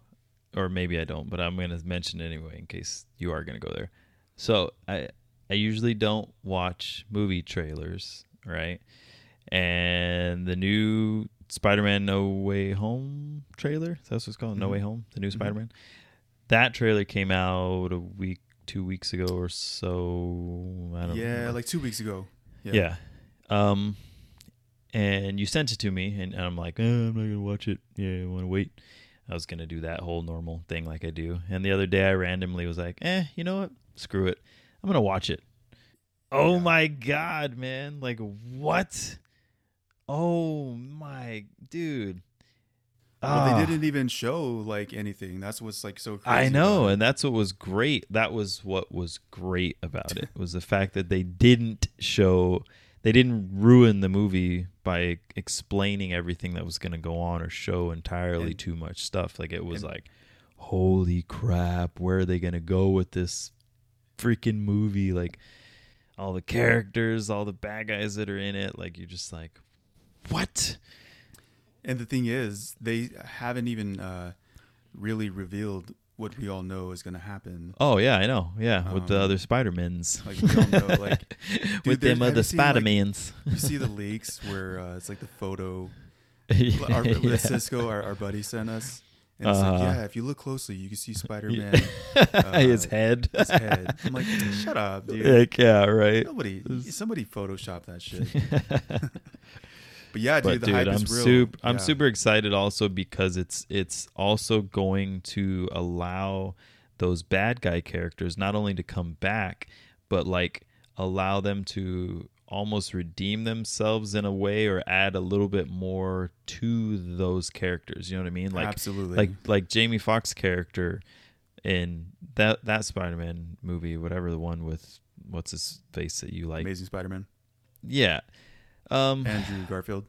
or maybe I don't, but I'm gonna mention it anyway in case you are gonna go there. So I I usually don't watch movie trailers, right? And the new Spider-Man No Way Home trailer, that's what it's called, No Mhm. Way Home, the new Mhm. Spider-Man. That trailer came out a week, two weeks ago or so. I don't Yeah, like two weeks ago. Yeah. Um, and you sent it to me, and I'm like, eh, I'm not gonna watch it. Yeah, I want to wait. I was gonna do that whole normal thing like I do. And the other day, I randomly was like, eh, you know what? Screw it. I'm gonna watch it. Oh Yeah. my god, man! Like what? Oh my dude. Well, Ah. they didn't even show like anything. That's what's like so crazy. I know, and that's what was great. That was what was great about it was the fact that they didn't show, they didn't ruin the movie by explaining everything that was going to go on or show entirely And- too much stuff. Like it was and- like, holy crap, where are they going to go with this freaking movie? Like all the characters, all the bad guys that are in it. Like you're just like, what? And the thing is, they haven't even uh, really revealed what we all know is going to happen. Oh yeah, I know. Yeah, with the Um, other Spider-Mans. like, we all know, like, with them other you seen, like, Spider-Mans. You see the leaks where uh, it's like the photo our. Cisco, our, our buddy, sent us. And it's Uh-huh. yeah, if you look closely, you can see Spider Man, his head. his head. I'm like, shut up, dude. Like, yeah, right. Nobody, somebody photoshopped that shit. But yeah, dude, but the dude, hype I'm is real. super. I'm super excited also because it's it's also going to allow those bad guy characters not only to come back, but like allow them to almost redeem themselves in a way or add a little bit more to those characters. You know what I mean? Like Absolutely. like like Jamie Foxx character in that that Spider-Man movie, whatever the one with what's his face that you like. Amazing Spider Man, Yeah. Um Andrew Garfield.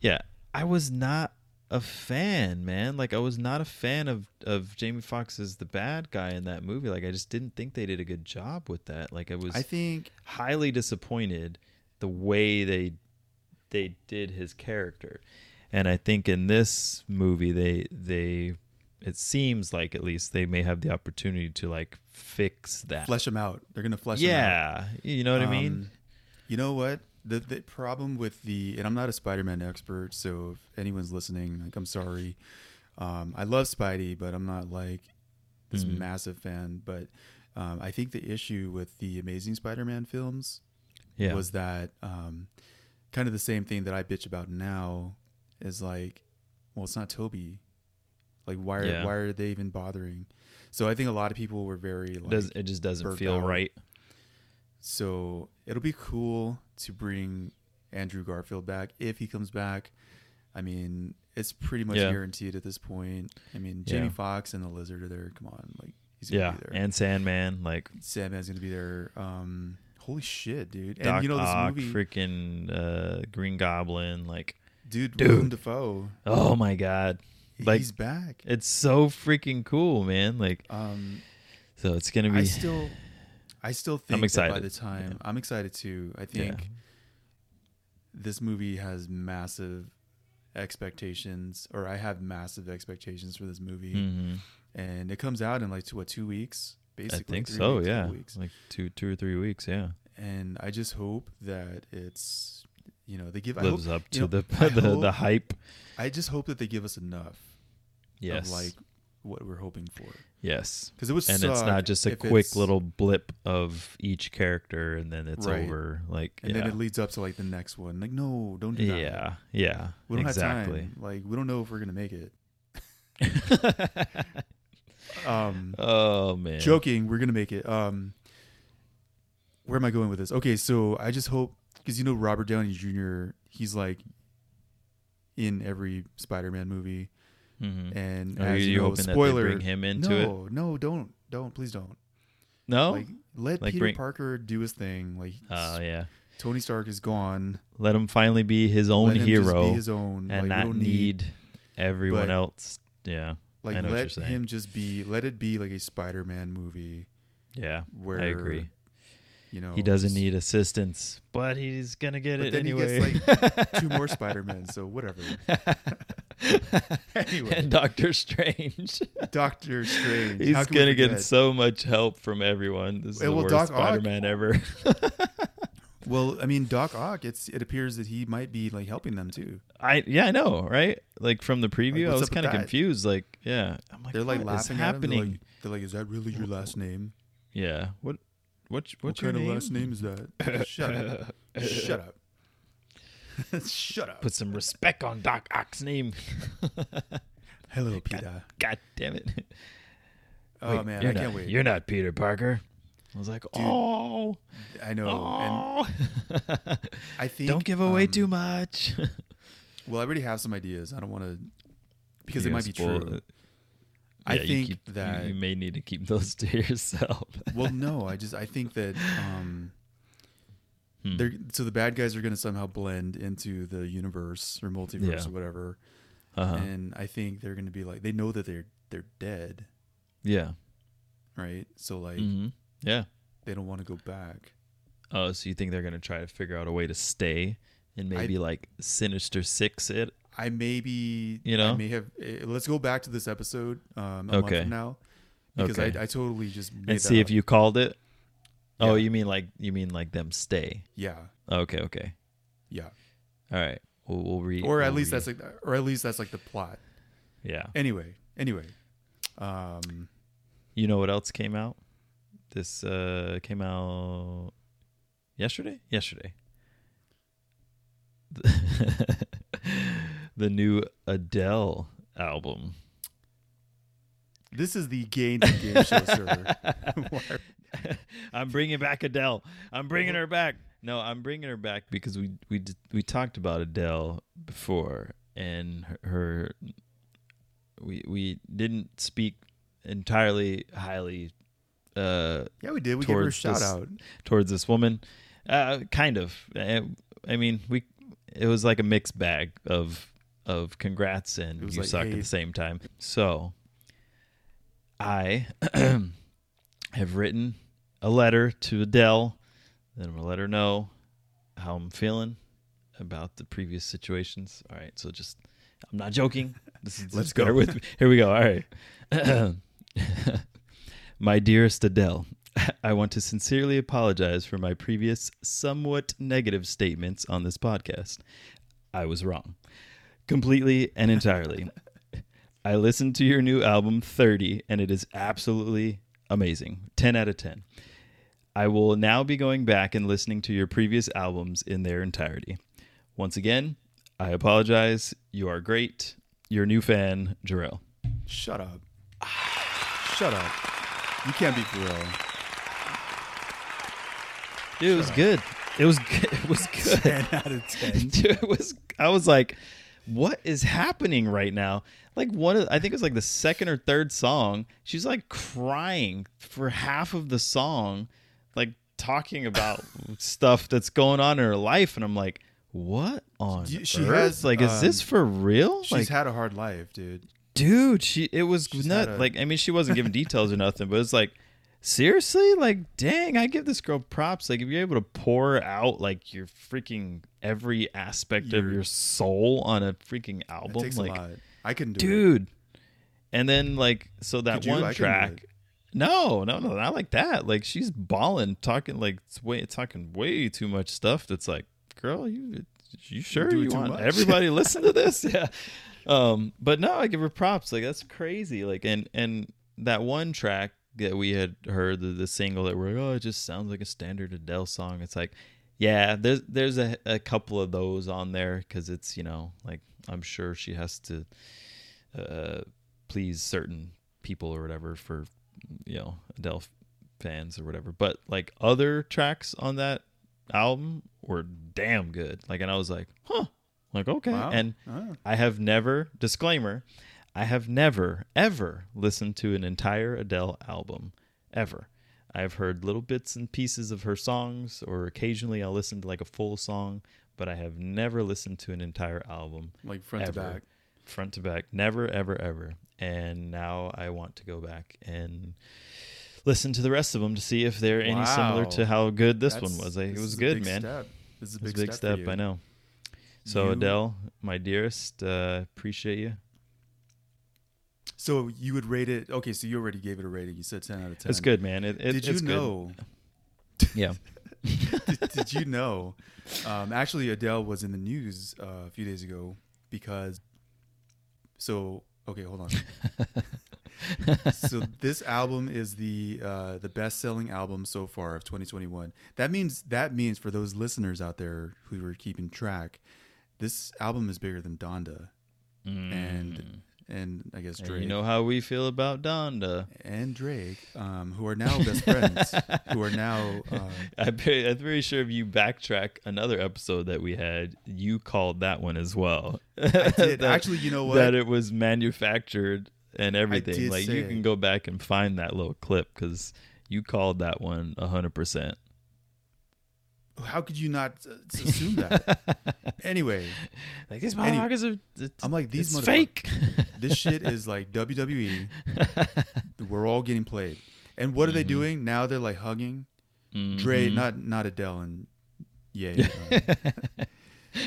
yeah, I was not a fan, man. Like I was not a fan of of Jamie Foxx as the bad guy in that movie. Like I just didn't think they did a good job with that. Like I was I think highly disappointed the way they they did his character. And I think in this movie they they it seems like at least they may have the opportunity to like fix that. Flesh them out. They're gonna flesh them out. yeah, you know what I mean. Um, You know what? The the problem with the and I'm not a Spider-Man expert, so if anyone's listening, like I'm sorry. Um, I love Spidey, but I'm not like this Mhm. massive fan. But um, I think the issue with the Amazing Spider-Man films Yeah, was that um, kind of the same thing that I bitch about now is like, well, it's not Tobey. Like, why are Yeah. why are they even bothering? So I think a lot of people were very like, Does it just doesn't feel out. right? so it'll be cool to bring Andrew Garfield back if he comes back. I mean, it's pretty much Yeah. guaranteed at this point. I mean, Jamie Yeah. Foxx and the Lizard are there. Come on, like he's gonna Yeah, be there. and Sandman, like Sandman's gonna be there. Um, holy shit, dude! Doc and you know this Ock, movie, freaking uh, Green Goblin, like dude, Dude. Willem Dafoe. oh my god, Like- he's back. it's so freaking cool, man. Like Um, so, it's gonna be I still, I still think by excited. the time Yeah. I'm excited too. I yeah. think this movie has massive expectations, or I have massive expectations for this movie, Mhm. and it comes out in like two, what two weeks, I think so. weeks, Yeah, like two, two or three weeks. Yeah, And I just hope that it's, you know, they give. I hope, lives up to know, the the, hope- the hype. I just hope that they give us enough Yes, of like what we're hoping for, yes, because it was. and it's not just a quick little blip of each character, and then it's Right. over. Like and yeah. then it leads up to like the next one. Like, no, don't do that. yeah, yeah, We don't exactly. have time. Like, we don't know if we're gonna make it. Um, oh man, joking, we're gonna make it. Um, where am I going with this? Okay, so I just hope because you know Robert Downey Jr. He's like in every Spider-Man movie, Mhm. and Are as you, you know, hoping spoiler. bring him into it? no, no, don't, don't, please don't. No. Like, let Like Peter bring- Parker do his thing. Like, Oh yeah. Tony Stark is gone. Let him finally be his own let him hero his own, and like, not don't need everyone but- else. Yeah. Like, I know what let him just be. Let it be like a Spider-Man movie Yeah. where I agree. You know, He doesn't need assistance, but he's gonna get it then he anyway. gets, two more Spider-Men, so whatever. Anyway. and Doctor Strange. Doctor Strange. He's How can we gonna get so much help from everyone. This is Well, the worst Doc Ock- Spider-Man ever. Well, I mean, Doc Ock. It's it appears that he might be like helping them too. I yeah, I know, right? Like from the preview, I what's was up with kind of that? confused. Like, yeah, I'm like, They're like what is laughing at him. They're happening? like, they're like, "Is that really your last name? yeah. What? What's What what's your kind name? of last name is that? Shut up! Shut up! Shut up! Put some respect on Doc Ock's name. Hello, Peter. God damn it! Oh Wait, man, you're I can't not, wait. You're not Peter Parker. I was like, oh, I know, and oh. I think don't give away um, too much. Well, I already have some ideas. I don't want to because it might be true. it. I Yeah, think keep- that you, may need to keep those to yourself. well, no, I just I think that um, Hmm. they're so the bad guys are going to somehow blend into the universe or multiverse Yeah. or whatever, Uh-huh. and I think they're going to be like they know that they're they're dead, Yeah. right? So like hmm Yeah. they don't want to go back. Oh, so you think they're gonna try to figure out a way to stay and maybe like Sinister Six it? I maybe You I know? may have. eh, Let's go back to this episode um, a month Okay. from now because Okay. I, I totally just made and see if you called it. Oh, you mean like you mean like them stay? yeah Okay, okay, yeah all right. We'll, we'll read, or at we'll least that's like the- or at least that's like the plot. yeah. Anyway, anyway, um, You know what else came out? This uh came out yesterday. Yesterday. the new Adele album. this is the game game show, server. I'm bringing back Adele. I'm bringing her back. No, I'm bringing her back because we we we talked about Adele before, and her, her we we didn't speak entirely highly uh, Yeah, we did. We gave her a shout this- out. towards this woman. Uh, kind of. Uh, I mean, we it was like a mixed bag of of congrats and you like, suck hey- at the same time. So I have written a letter to Adele. Then I'm gonna let her know how I'm feeling about the previous situations. All right, so just I'm not joking. This is, Let's go. with me. Here we go. All right. my dearest Adele, I want to sincerely apologize for my previous somewhat negative statements on this podcast. I was wrong. Completely and entirely. I listened to your new album 30 and it is absolutely amazing. 10 out of 10. I will now be going back and listening to your previous albums in their entirety. Once again, I apologize. You are great. Your new fan, Jarrell. Shut up. Shut up. You can't be for real. Dude, it was good. It was good. It was good. 10 out of 10. Dude, it was. I was like, "What is happening right now?" Like one of, I think it was like the second or third song. She's like crying for half of the song, like talking about stuff that's going on in her life, and I'm like, "What on She- earth? has, like, is this um, for real?" She's like, had a hard life, dude. Dude, she it was She's had a- like, I mean, she wasn't giving details or nothing, but it's like. Seriously, like, dang! I give this girl props. Like, if you're able to pour out like your freaking every aspect of Your- your soul on a freaking album, takes like, a lot. I couldn't do it. dude. And then like, so that Could one couldn't track. No, no, no, not like that. Like she's bawling, talking like it's way, talking way too much stuff. That's like, girl, you, you sure doing you want much. everybody listen to this? Yeah. Um, but no, I give her props. Like that's crazy. Like and and that one track that we had heard, the, the single that we're like, oh, it just sounds like a standard Adele song. It's like, yeah, there's there's a, a couple of those on there because it's you know like I'm sure she has to uh, please certain people or whatever for you know Adele fans or whatever. But like other tracks on that album were damn good. Like, and I was like, huh, like okay. Wow. And Ah. I have never disclaimer, I have never ever listened to an entire Adele album ever. I've heard little bits and pieces of her songs, or occasionally I'll listen to like a full song, but I have never listened to an entire album like front to back. front to back never ever ever and now i want to go back and listen to the rest of them to see if they're any similar to how good this That's- one was it was good man Step. This is a big, a big step, step, i know so You- adele my dearest uh appreciate you So you would rate it? Okay, so you already gave it a rating. You said ten out of ten. it's good man it, it, Did you it's good. know? yeah did, did you know? Um, actually, Adele was in the news uh, a few days ago because. So okay, hold on. so this album is the uh, the best selling album so far of 2021. That means that means for those listeners out there who are keeping track, this album is bigger than Donda and and I guess And Drake you know how we feel about donda and Drake, um, who are now best friends, who are now uh, I'm pretty sure if you backtrack another episode that we had, you called that one as well. I did That- actually. You know what? that it was manufactured and everything. Like you can go back and find that little clip because you called that one hundred percent. How could you not uh, assume that? anyway, Like these motherfuckers are. I'm like these motherfuckers. fake. This shit is like WWE. We're all getting played. And what are they Mhm. doing now? They're like hugging Mhm. Dre, not not Adele and Ye. uh,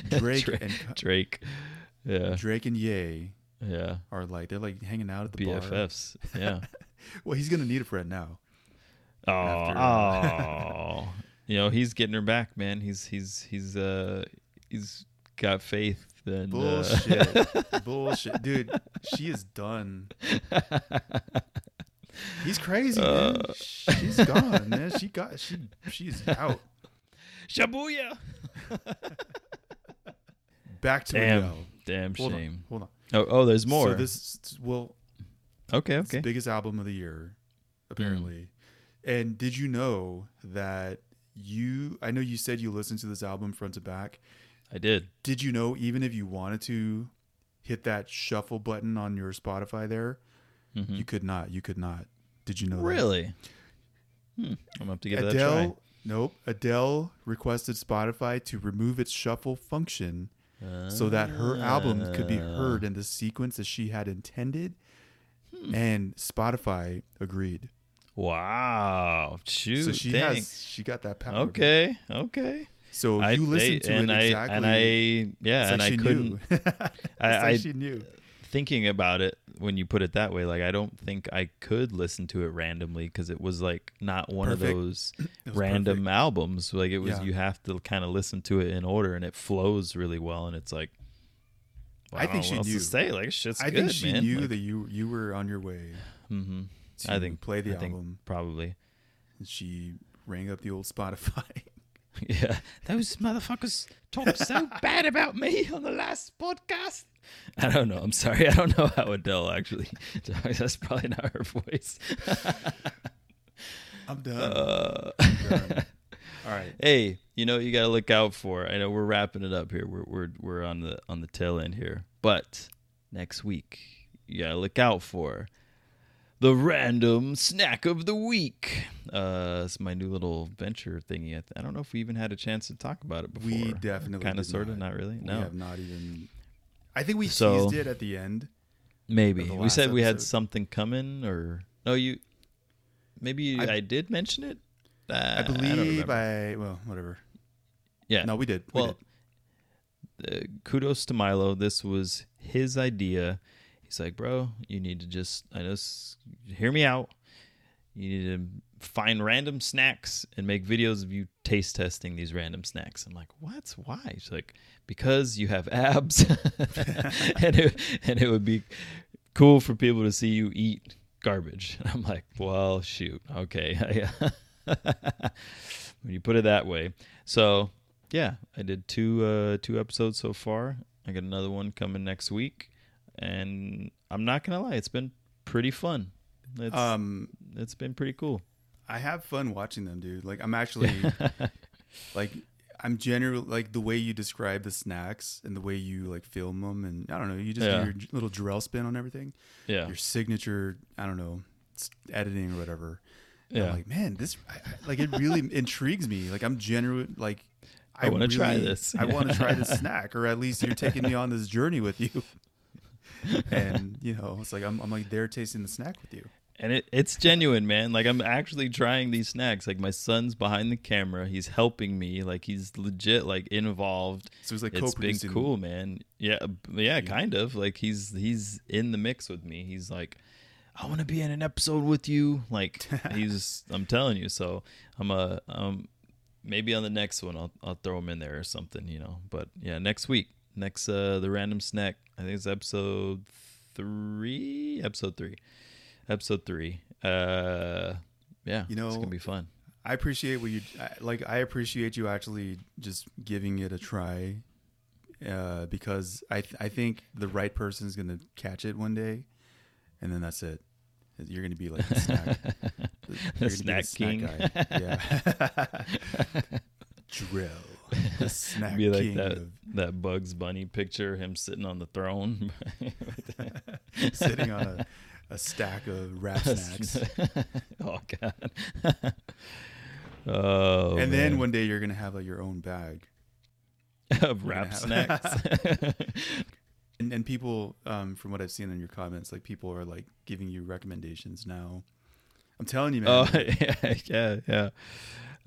Drake Dra- and Drake. Yeah, Drake and Ye yeah. are like they're like hanging out at the bar. BFFs. Yeah. Well, he's gonna need a friend now. Oh, After- oh. You know he's getting her back, man. He's he's he's uh he's got faith. And, uh, Bullshit, bullshit, dude. She is done. He's crazy, man. Uh. She's gone, man. She got she she's out. Shabuya. Back to Damn, Adele. damn Hold shame. on, hold on. Oh, oh, there's more. So this well, okay, okay. biggest album of the year, apparently. And did you know that you? I know you said you listened to this album front to back. I did. Did you know even if you wanted to hit that shuffle button on your Spotify there, Mhm. you could not. You could not. Did you know that? Really? Hmm. I'm gonna have to give that a Adele, nope. Adele requested Spotify to remove its shuffle function try. so that her album could be Ah. heard in the sequence that she had intended, Hmm. and Spotify agreed. Wow. Shoot. so she dang. has she got that power. Okay. Okay. So I you listened they- to and it I exactly. and I yeah, and like I she couldn't knew. I- like she knew. thinking about it when you put it that way. Like I don't think I could listen to it randomly because it was like not one Perfect. of those random perfect. albums. Like it was Yeah. you have to kind of listen to it in order, and it flows really well. And it's like. I think she else to knew. say like shit's I good, think she man. knew Like, that you you were on your way mhm. To I think play the I album. probably. And she rang up the old Spotify. Yeah, those motherfuckers talk so bad about me on the last podcast. I don't know. I'm sorry. I don't know how Adele actually. talks. That's probably not her voice. I'm done. Uh, done. All right. hey, you know what you got to look out for. I know we're wrapping it up here. We're we're we're on the on the tail end here, but next week you got to look out for the random snack of the week. Uh, it's my new little venture thingy. I, th- I don't know if we even had a chance to talk about it before. We definitely kind of, sort of, not. really. We No, have not even. I think we So- teased it at the end. maybe the we said we had something coming, or no, you. Maybe you, I, I- did mention it. Uh, I believe remember. I, well, whatever. yeah. No, we did. We Well, did. uh, kudos to Milo. This was his idea. He's like, bro, you need to just, I know, hear me out. You need to find random snacks and make videos of you taste testing these random snacks. I'm like, what? Why? He's like, because you have abs, and it, and it would be cool for people to see you eat garbage. And I'm like, well, shoot, okay. when you put it that way, so yeah, I did two uh, two episodes so far. I got another one coming next week, and I'm not gonna lie, it's been pretty fun. It's Um, it's been pretty cool. I have fun watching them, dude. Like, I'm actually like, I'm generally like the way you describe the snacks and the way you like film them, and I don't know, you just Yeah. do your little Jarrell spin on everything. Yeah, Your signature, I don't know, editing or whatever. And yeah. I'm like, man, this I, I- like it really intrigues me. Like, I'm genuine. Like, I wanna try this. I want to try this snack, or at least you're taking me on this journey with you. And you know, it's like I'm, I'm like there tasting the snack with you. and it, it's genuine, man. Like I'm actually trying these snacks. Like my son's behind the camera, he's helping me. Like he's legit, like involved. So it's like it's been cool, man. Yeah, b- yeah, kind of. Like he's he's in the mix with me. He's like, I want to be in an episode with you. Like he's, I'm telling you. So I'm a um maybe on the next one I'll I'll throw him in there or something, you know. But yeah, next week, next uh the random snack. I think it's episode three. Episode three. Episode three. Uh, yeah, You know, it's gonna be fun. I appreciate what you like. I appreciate you actually just giving it a try, uh, because I th- I think the right person is gonna catch it one day, and then that's it. You're gonna be like the snack, be snack king. guy. Yeah, drill the snack be like that of that Bugs Bunny picture, him sitting on the throne. sitting on a, a stack of rap snacks. oh god. oh. and then one day you're gonna have like your own bag. of rap snacks. And, and people, um, from what I've seen in your comments, like people are like giving you recommendations now. I'm telling you, man. oh yeah, yeah, yeah.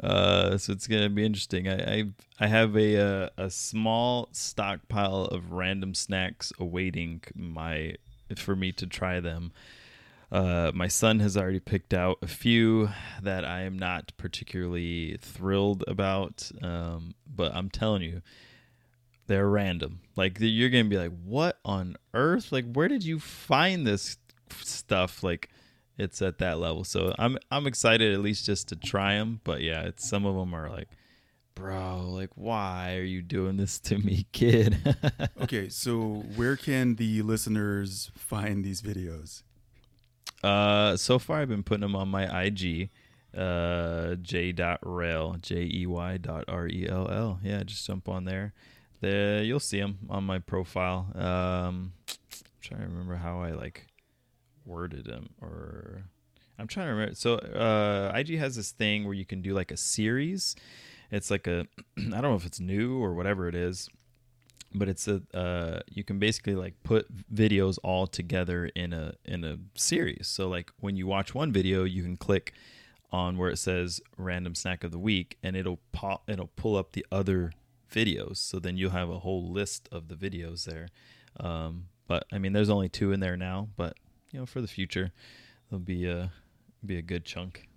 Uh, so it's gonna be interesting. I I, I have a uh, a small stockpile of random snacks awaiting my for me to try them. Uh, my son has already picked out a few that I am not particularly thrilled about, um, but I'm telling you, they're random. Like you're gonna be like, "What on earth? Like, where did you find this stuff?" Like, it's at that level. So I'm I'm excited at least just to try them. But yeah, it's some of them are like, "Bro, like, why are you doing this to me, kid?" okay, so where can the listeners find these videos? Uh, so far I've been putting them on my IG, uh, j.rel, J-E-Y dot R-E-L-L. Yeah, just jump on there. There, you'll see them on my profile. Um, I'm trying to remember how I like worded them or I'm trying to remember. So, uh, IG has this thing where you can do like a series. It's like a, I don't know if it's new or whatever it is, but it's a uh, you can basically like put videos all together in a in a series. So like when you watch one video, you can click on where it says random snack of the week and it'll pop it'll pull up the other videos so then you'll have a whole list of the videos there um, but i mean there's only two in there now but you know for the future there'll be a be a good chunk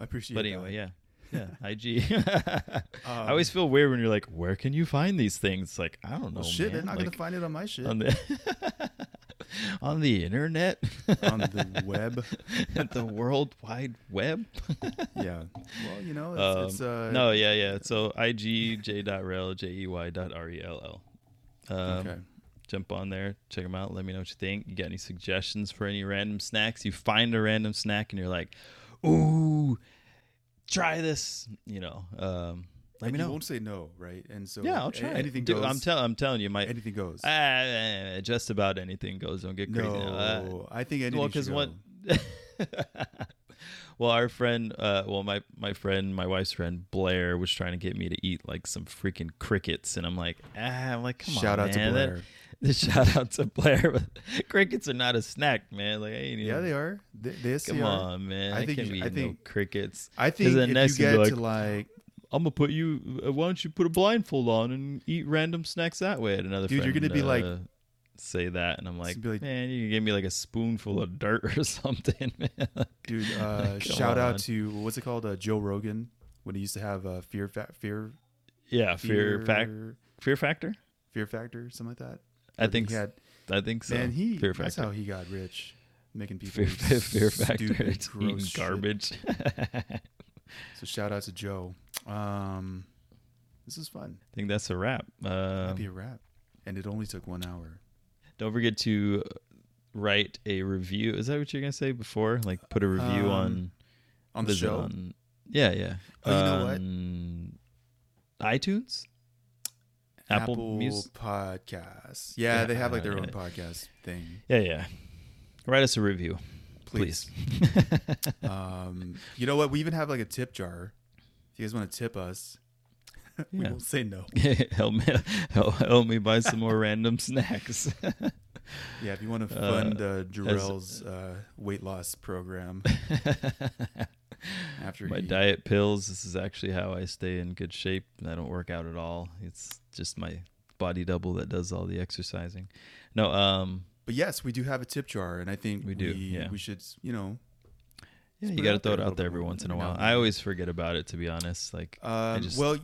I appreciate. It. But that. anyway yeah yeah ig Um, i always feel weird when you're like where can you find these things It's like i don't know well, shit, they're not Like, gonna find it on my shit on the on the internet on the web. at the world wide web Yeah. Well, you know, Um, it's, it's uh, no, yeah, yeah. So ig.j.rel, J-E-Y dot R-E-L-L. Um, Okay. Jump on there, check them out. Let me know what you think. You got any suggestions for any random snacks? You find a random snack and you're like, ooh, try this. You know, um, let and me you know. won't say no, right? And so yeah, I'll try. Anything Dude, goes. I'm, tell- I'm telling you, my anything goes. Ah, just about anything goes. Don't get crazy. Uh, no, I think anything well, because one. well, our friend, uh, well, my my friend, my wife's friend Blair was trying to get me to eat like some freaking crickets, and I'm like, ah, I'm like, come Shout on, out to man. That- Blair. The shout out to Blair. crickets are not a snack, man. Like, I ain't Yeah, even- they are. They, they Come are. on, man. I I, think can't you- I eating no crickets. I think then if next you get be to like, I'm gonna put you. Uh, why don't you put a blindfold on and eat random snacks that way? At another friend. Dude, you're gonna be like- uh, say that, and I'm like, like- man, you can give me like a spoonful of dirt or something, man. dude, uh, shout on. out to what's it called? Uh, Joe Rogan when he used to have uh, fear, fa- fear, yeah, fear, fear, fact, fear factor. fear factor, something like that. I think he had. I think so. Man, he fear that's factor. how he got rich, making people fear, fear factor. stupid, It's gross shit. garbage. So shout out to Joe. Um, this is fun. I think that's a wrap. Uh, Might be a wrap, and it only took one hour. don't forget to write a review. Is that what you're gonna say before? Like put a review Um, on On the show, on- yeah, yeah. Oh, you know what? iTunes. Apple Apple, Mus- Podcasts. Yeah, they have like their own Yeah. podcast thing. Yeah, yeah. Write us a review, Please. please. um, you know what? We even have like a tip jar. If you guys want to tip us, we Yeah. won't say no. help me, help, help me buy some more random snacks. Yeah, if you want to Uh, fund uh, Jarrell's uh, weight loss program after my he, diet pills. This is actually how I stay in good shape. I don't work out at all. It's just my body double that does all the exercising. No, um, But yes, we do have a tip jar, and I think We we do, yeah. we should, you know, yeah, you got to throw it out there every once in a while. I always forget about it, to be honest. Like, Um, just- well,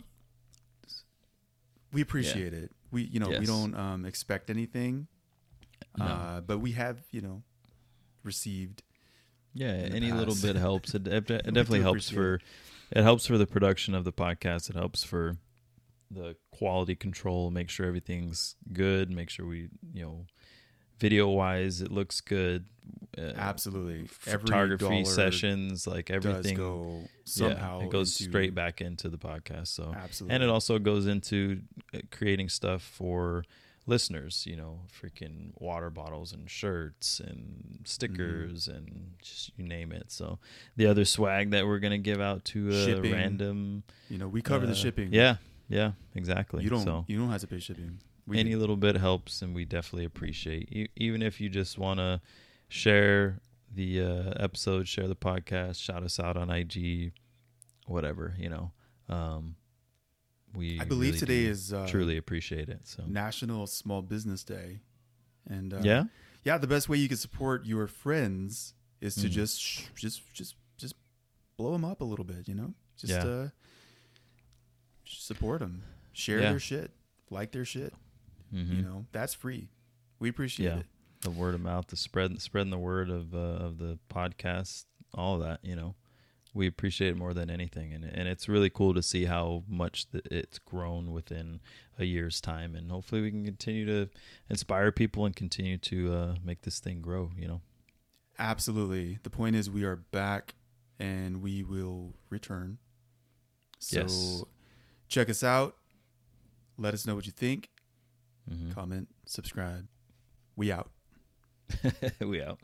we appreciate it. We, you know, we don't um, expect anything, No. uh, but we have, you know, received. yeah, any little bit helps. It, it, it definitely helps for it helps for the production of the podcast. It helps for the quality control. Make sure everything's good. Make sure we, you know, video wise, it looks good. Uh, Absolutely, photography sessions, like everything. go yeah, somehow. it goes into- straight back into the podcast. So Absolutely, and it also goes into uh, creating stuff for listeners you know freaking water bottles and shirts and stickers Mm-hmm. and just you name it so the other swag that we're gonna give out to a Shipping. random you know, we cover uh, the shipping. yeah yeah exactly you don't, so you don't have to pay shipping. We any do. little bit helps and we definitely appreciate e- even if you just want to share the uh, episode share the podcast shout us out on ig whatever you know um we I believe really today is uh, truly appreciate it so National Small Business Day, and uh, yeah yeah, the best way you can support your friends is to Mm. just sh- just just just blow them up a little bit. You know, just Yeah. Support them, share Yeah. their shit, like their shit. hmm You know, that's free. We appreciate Yeah. it. the word of mouth the spread spreading the word of uh, of the podcast all of that you know we appreciate it more than anything and and it's really cool to see how much the, it's grown within a year's time and hopefully we can continue to inspire people and continue to uh, make this thing grow you know Absolutely. The point is, we are back, and we will return. So, Yes. Check us out. Let us know what you think. hmm Comment, subscribe. We out. we out